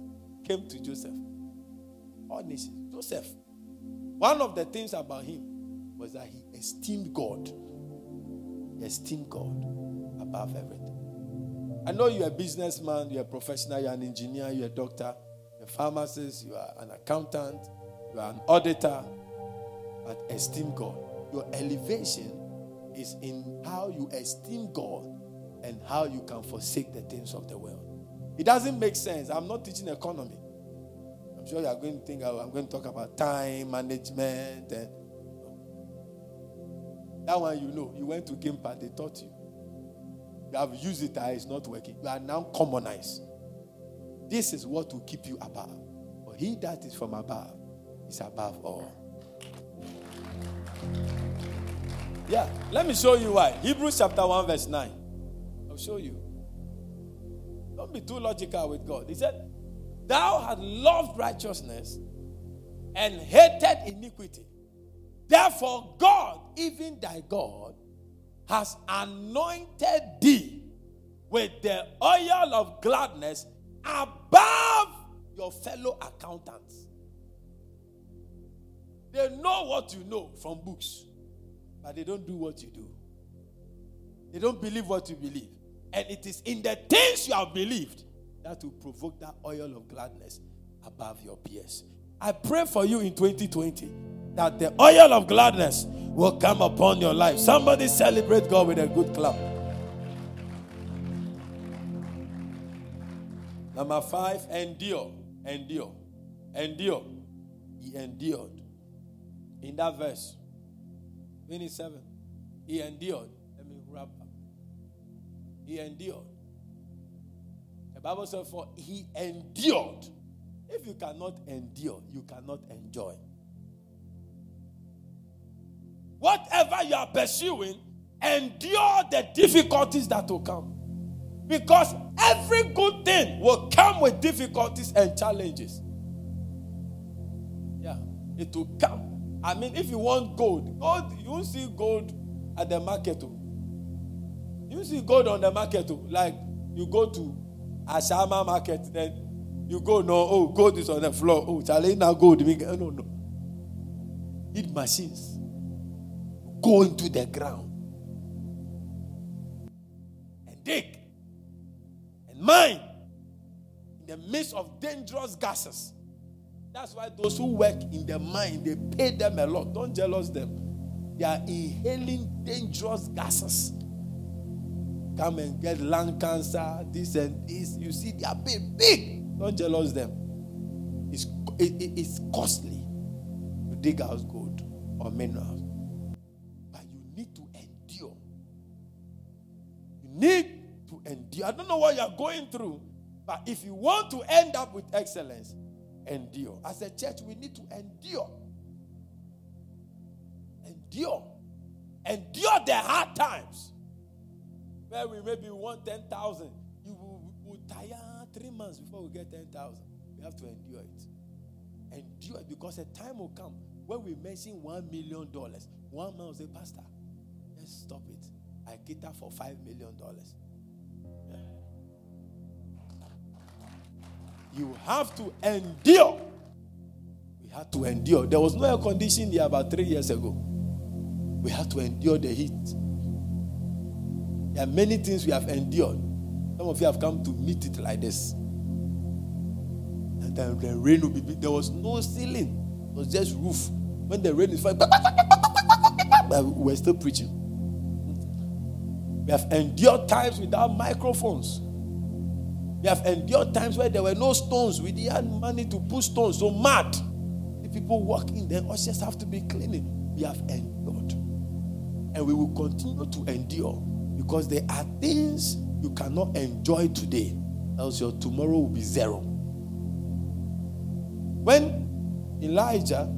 came to Joseph. All nations. Joseph. One of the things about him was that he esteemed God. He esteemed God above everything. I know you're a businessman, you're a professional, you're an engineer, you're a doctor, you're a pharmacist, you are an accountant, you are an auditor, but esteem God. Your elevation is in how you esteem God and how you can forsake the things of the world. It doesn't make sense. I'm not teaching economy. I'm sure you are going to think oh, I'm going to talk about time management and that one you know. You went to Gimpa, they taught you. You have used it, it's not working. You are now commonized. This is what will keep you above. But he that is from above is above all. Yeah, let me show you why. Hebrews chapter 1, verse 9. I'll show you. Don't be too logical with God. He said, Thou hast loved righteousness and hated iniquity. Therefore, God, even thy God, has anointed thee with the oil of gladness above your fellow accountants. They know what you know from books, but they don't do what you do. They don't believe what you believe. And it is in the things you have believed that will provoke that oil of gladness above your peers. I pray for you in 2020 that the oil of gladness will come upon your life. Somebody celebrate God with a good clap. Number five, endure, endure, endure. He endured. In that verse, 27, he endured. Let me wrap up. He endured. The Bible says, For he endured if you cannot endure, you cannot enjoy. Whatever you are pursuing, endure the difficulties that will come. Because every good thing will come with difficulties and challenges. Yeah, it will come. I mean, if you want gold, gold, you see gold at the market. Oh. You see gold on the market, oh. like you go to Ashama market, then you go, no, oh, gold is on the floor. Oh, Charlie, now gold. No, no. Need machines. Go into the ground and dig and mine in the midst of dangerous gases. That's why those who work in the mine, they pay them a lot. Don't jealous them. They are inhaling dangerous gases. Come and get lung cancer, this and this. You see, they are big, big. Don't jealous them. It's, it, it's costly to dig out gold or minerals. But you need to endure. You need to endure. I don't know what you're going through, but if you want to end up with excellence, endure. As a church, we need to endure. Endure. Endure the hard times. Where we maybe want 10,000. You will, will tire three months before we get 10,000. We have to endure it. Endure it because a time will come when we mention $1 million. One man will say, Pastor, let's stop it. I cater for $5 million. You have to endure. We had to endure. There was no air conditioning there about three years ago. We had to endure the heat. There are many things we have endured. Some of you have come to meet it like this. And then the rain will be big. There was no ceiling, it was just roof. When the rain is falling, we're still preaching. We have endured times without microphones. We have endured times where there were no stones. We didn't have money to put stones. So mad. The people walking, then ushers have to be cleaning. We have endured. And we will continue to endure because there are things you cannot enjoy today, else your tomorrow will be zero. When Elijah,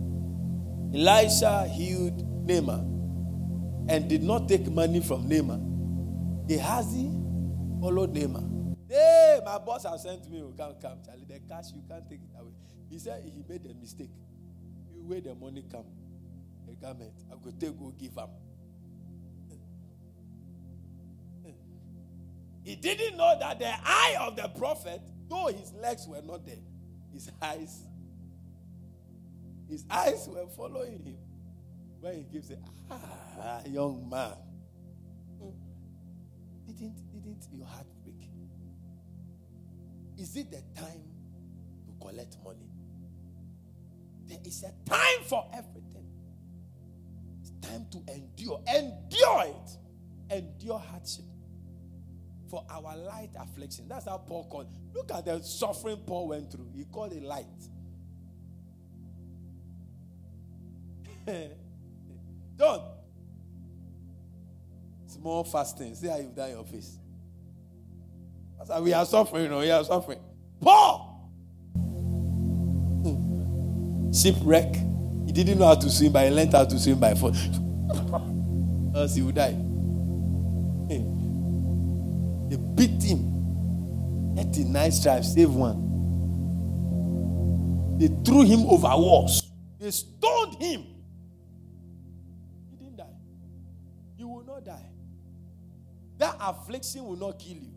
Elisha healed Naaman and did not take money from Naaman, Gehazi followed Naaman Hey, my boss has sent me. You can't come, Charlie. The cash you can't take it away. He said he made a mistake. You wait the money come, the garment. I go take go give him. He didn't know that the eye of the prophet, though his legs were not there, his eyes, his eyes were following him. When he gives it, ah, young man. Didn't didn't your heart break? is it the time to collect money? There is a time for everything. It's time to endure. Endure it. Endure hardship. For our light affliction. That's how Paul called. Look at the suffering Paul went through. He called it light. Don't. Small fasting. See how you've done your face. That's we are suffering, you know, we are suffering. Paul! Hmm. Shipwreck. He didn't know how to swim, but he learned how to swim by foot. Else he would die. Beat him. 39 stripes, save one. They threw him over walls. They stoned him. He didn't die. You will not die. That affliction will not kill you.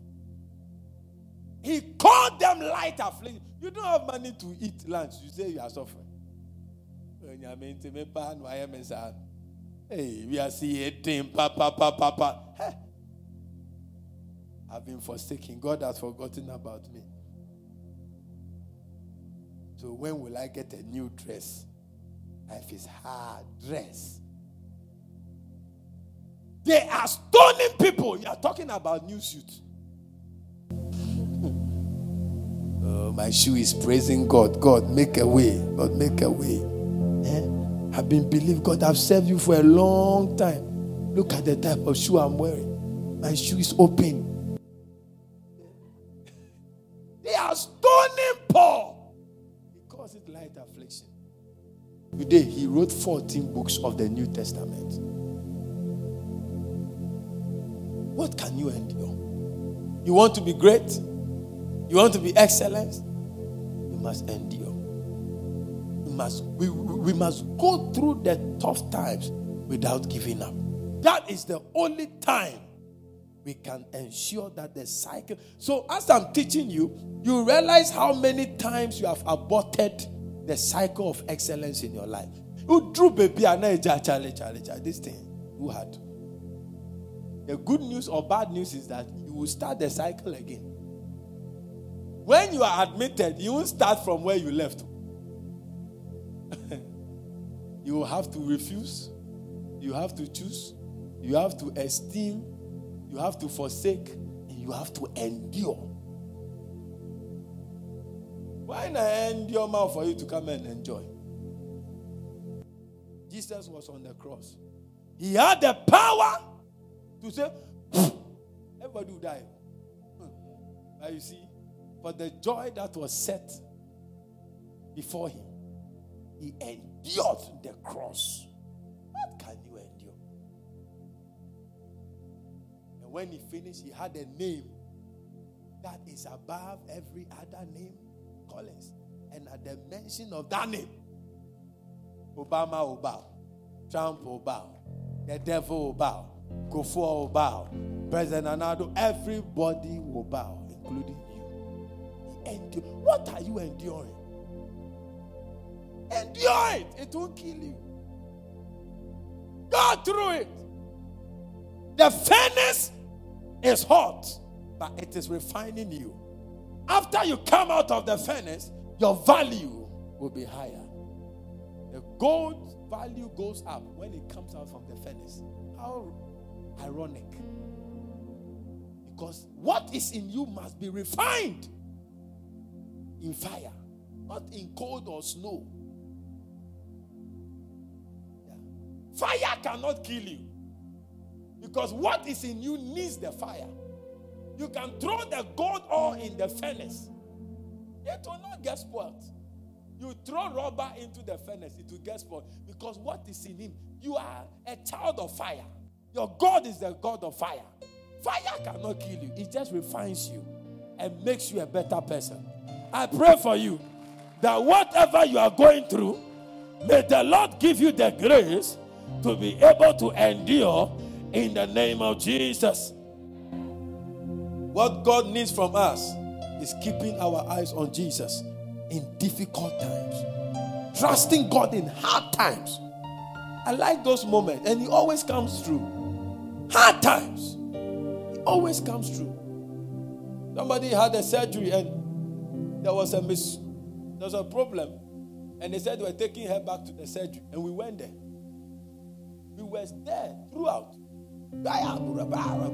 He called them light affliction. You don't have money to eat lunch. You say you are suffering. Hey, we are seeing papa, papa, papa. Hey. I've been forsaken. God has forgotten about me. So when will I get a new dress? Life is hard. Dress. They are stoning people. You are talking about new suits. my shoe is praising God. God, make a way. God, make a way. Eh? I've been believing God. I've served you for a long time. Look at the type of shoe I'm wearing. My shoe is open. Today, he wrote 14 books of the New Testament. What can you endure? You want to be great? You want to be excellent? You must endure. You must, we, we must go through the tough times without giving up. That is the only time we can ensure that the cycle. So, as I'm teaching you, you realize how many times you have aborted the cycle of excellence in your life. You drew baby and this thing who had. The good news or bad news is that you will start the cycle again. When you are admitted, you won't start from where you left. you will have to refuse, you have to choose, you have to esteem, you have to forsake, and you have to endure. Why not endure more for you to come and enjoy? Jesus was on the cross. He had the power to say, everybody will die. Hmm. But you see, for the joy that was set before him, he endured the cross. What can you endure? And when he finished, he had a name that is above every other name, Collins. And at the mention of that name, Obama will bow, Trump will bow, the devil will bow, Kufuor will bow, President Anado, everybody will bow, including you. Endure. What are you enduring? Endure it. It won't kill you. Go through it. The furnace is hot, but it is refining you. After you come out of the furnace, your value will be higher. The gold value goes up when it comes out from the furnace. How ironic. Because what is in you must be refined in fire, not in cold or snow. Yeah. Fire cannot kill you. Because what is in you needs the fire. You can throw the gold ore in the furnace, it will not get spoiled. You throw rubber into the furnace, it will get spoiled. Because what is in him? You are a child of fire. Your God is the God of fire. Fire cannot kill you, it just refines you and makes you a better person. I pray for you that whatever you are going through, may the Lord give you the grace to be able to endure in the name of Jesus. What God needs from us is keeping our eyes on Jesus in difficult times, trusting God in hard times. I like those moments, and He always comes through. Hard times, He always comes through. Somebody had a surgery, and there was a mis- there was a problem, and they said they were taking her back to the surgery, and we went there. We were there throughout.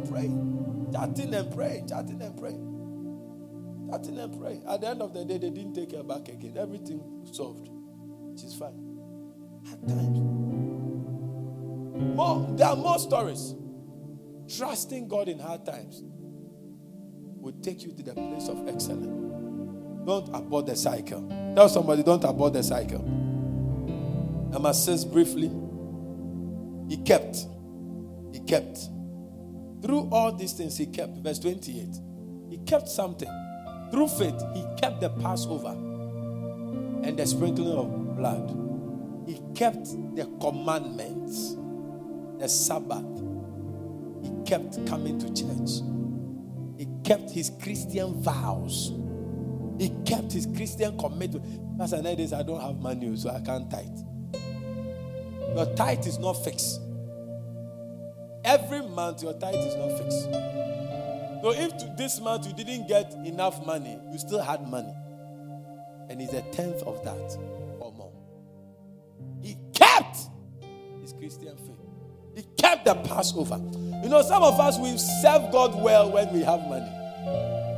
Praying, chatting and praying, chatting and praying. Chatting and praying. At the end of the day, they didn't take her back again. Everything solved. She's fine. At times. More, there are more stories. Trusting God in hard times will take you to the place of excellence. Don't abort the cycle. Tell somebody, don't abort the cycle. I must say briefly. He kept. He kept. Through all these things, he kept. Verse 28. He kept something. Through faith, he kept the Passover and the sprinkling of blood. He kept the commandments, the Sabbath. He kept coming to church. He kept his Christian vows. He kept his Christian commitment. Pastor nowadays I don't have money, so I can't tithe. Your tithe is not fixed. Every month, your tithe is not fixed. So if to this month you didn't get enough money, you still had money. And it's a tenth of that or more. He kept his Christian faith. He kept the Passover. You know, some of us we serve God well when we have money.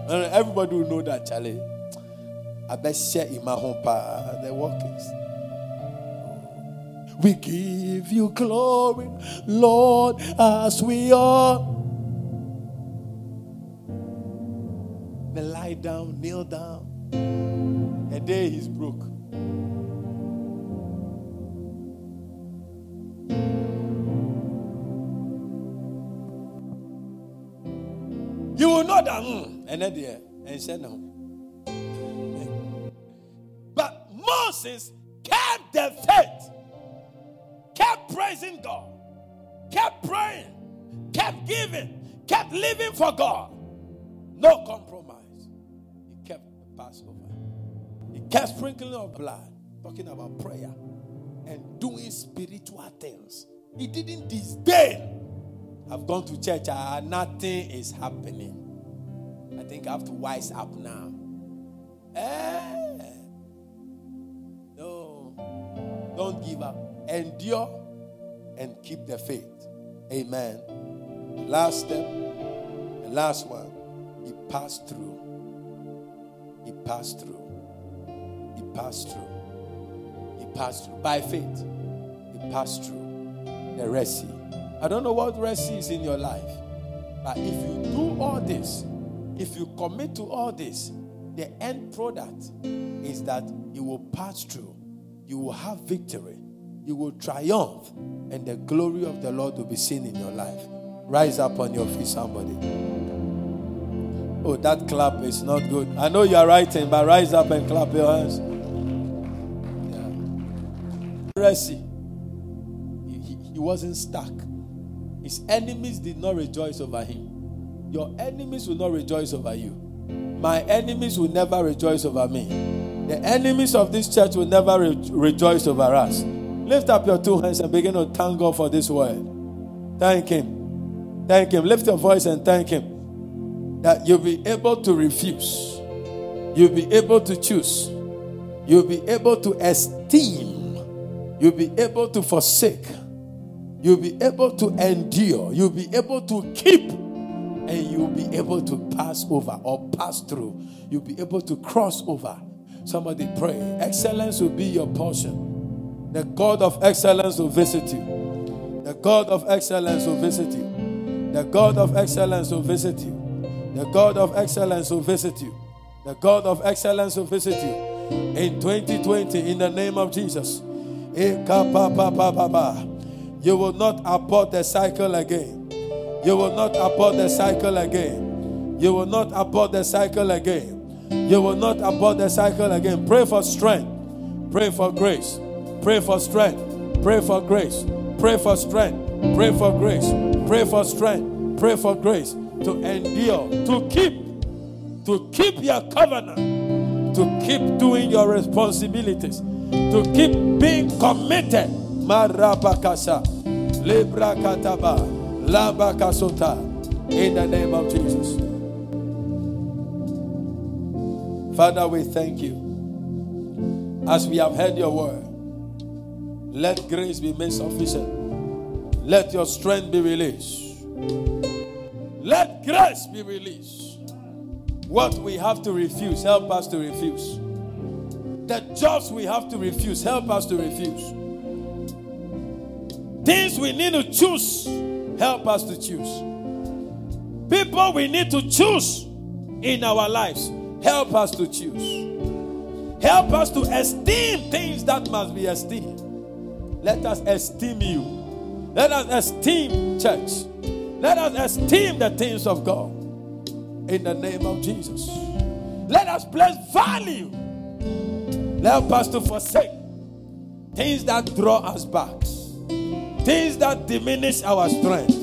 And everybody will know that, Charlie. abɛhyɛ ima ho paa the workings. We give you glory, Lord, as we are. They lie down, kneel down. A day he's broke. You will know that, mm, and then there, and said no. But Moses kept the praising God, kept praying, kept giving, kept living for God. No compromise. He kept the Passover. He kept sprinkling of blood, talking about prayer and doing spiritual things. He didn't disdain. I've gone to church, uh, nothing is happening. I think I have to wise up now. Eh. No, don't give up endure and keep the faith. Amen. Last step, the last one, he passed through. He passed through. He passed through. He passed through. By faith, he passed through the Red Sea. I don't know what Red Sea is in your life, but if you do all this, if you commit to all this, the end product is that you will pass through. You will have victory you will triumph and the glory of the Lord will be seen in your life. Rise up on your feet, somebody. Oh, that clap is not good. I know you are writing, but rise up and clap your hands. Yeah. He, he, he wasn't stuck. His enemies did not rejoice over him. Your enemies will not rejoice over you. My enemies will never rejoice over me. The enemies of this church will never re- rejoice over us. Lift up your two hands and begin to thank God for this word. Thank Him. Thank Him. Lift your voice and thank Him that you'll be able to refuse, you'll be able to choose, you'll be able to esteem, you'll be able to forsake, you'll be able to endure, you'll be able to keep, and you'll be able to pass over or pass through. You'll be able to cross over. Somebody pray. Excellence will be your portion. The God of excellence will visit you. The God of excellence will visit you. The God of excellence will visit you. The God of excellence will visit you. The God of excellence will visit you. In 2020, in the name of Jesus. You will not abort the cycle again. You will not abort the cycle again. You will not abort the cycle again. You will not abort the cycle again. Pray for strength. Pray for grace. Pray for strength. Pray for grace. Pray for strength. Pray for grace. Pray for strength. Pray for grace to endure, to keep, to keep your covenant, to keep doing your responsibilities, to keep being committed. Marabakasa, Lebrakataba, Labakasota, in the name of Jesus. Father, we thank you as we have heard your word. Let grace be made sufficient. Let your strength be released. Let grace be released. What we have to refuse, help us to refuse. The jobs we have to refuse, help us to refuse. Things we need to choose, help us to choose. People we need to choose in our lives, help us to choose. Help us to esteem things that must be esteemed. Let us esteem you. Let us esteem church. Let us esteem the things of God. In the name of Jesus. Let us place value. Help us to forsake things that draw us back, things that diminish our strength,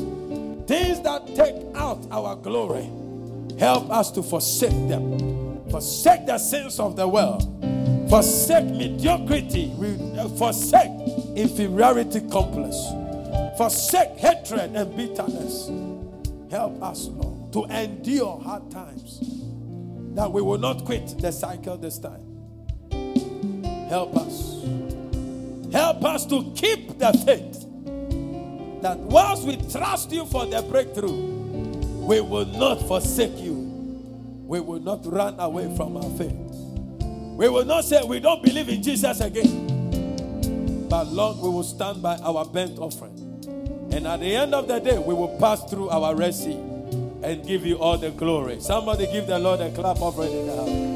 things that take out our glory. Help us to forsake them. Forsake the sins of the world. Forsake mediocrity. Forsake inferiority complex. Forsake hatred and bitterness. Help us, Lord, to endure hard times. That we will not quit the cycle this time. Help us. Help us to keep the faith. That whilst we trust you for the breakthrough, we will not forsake you. We will not run away from our faith. We will not say we don't believe in Jesus again. But Lord, we will stand by our burnt offering. And at the end of the day, we will pass through our Red Sea and give you all the glory. Somebody give the Lord a clap offering in the house.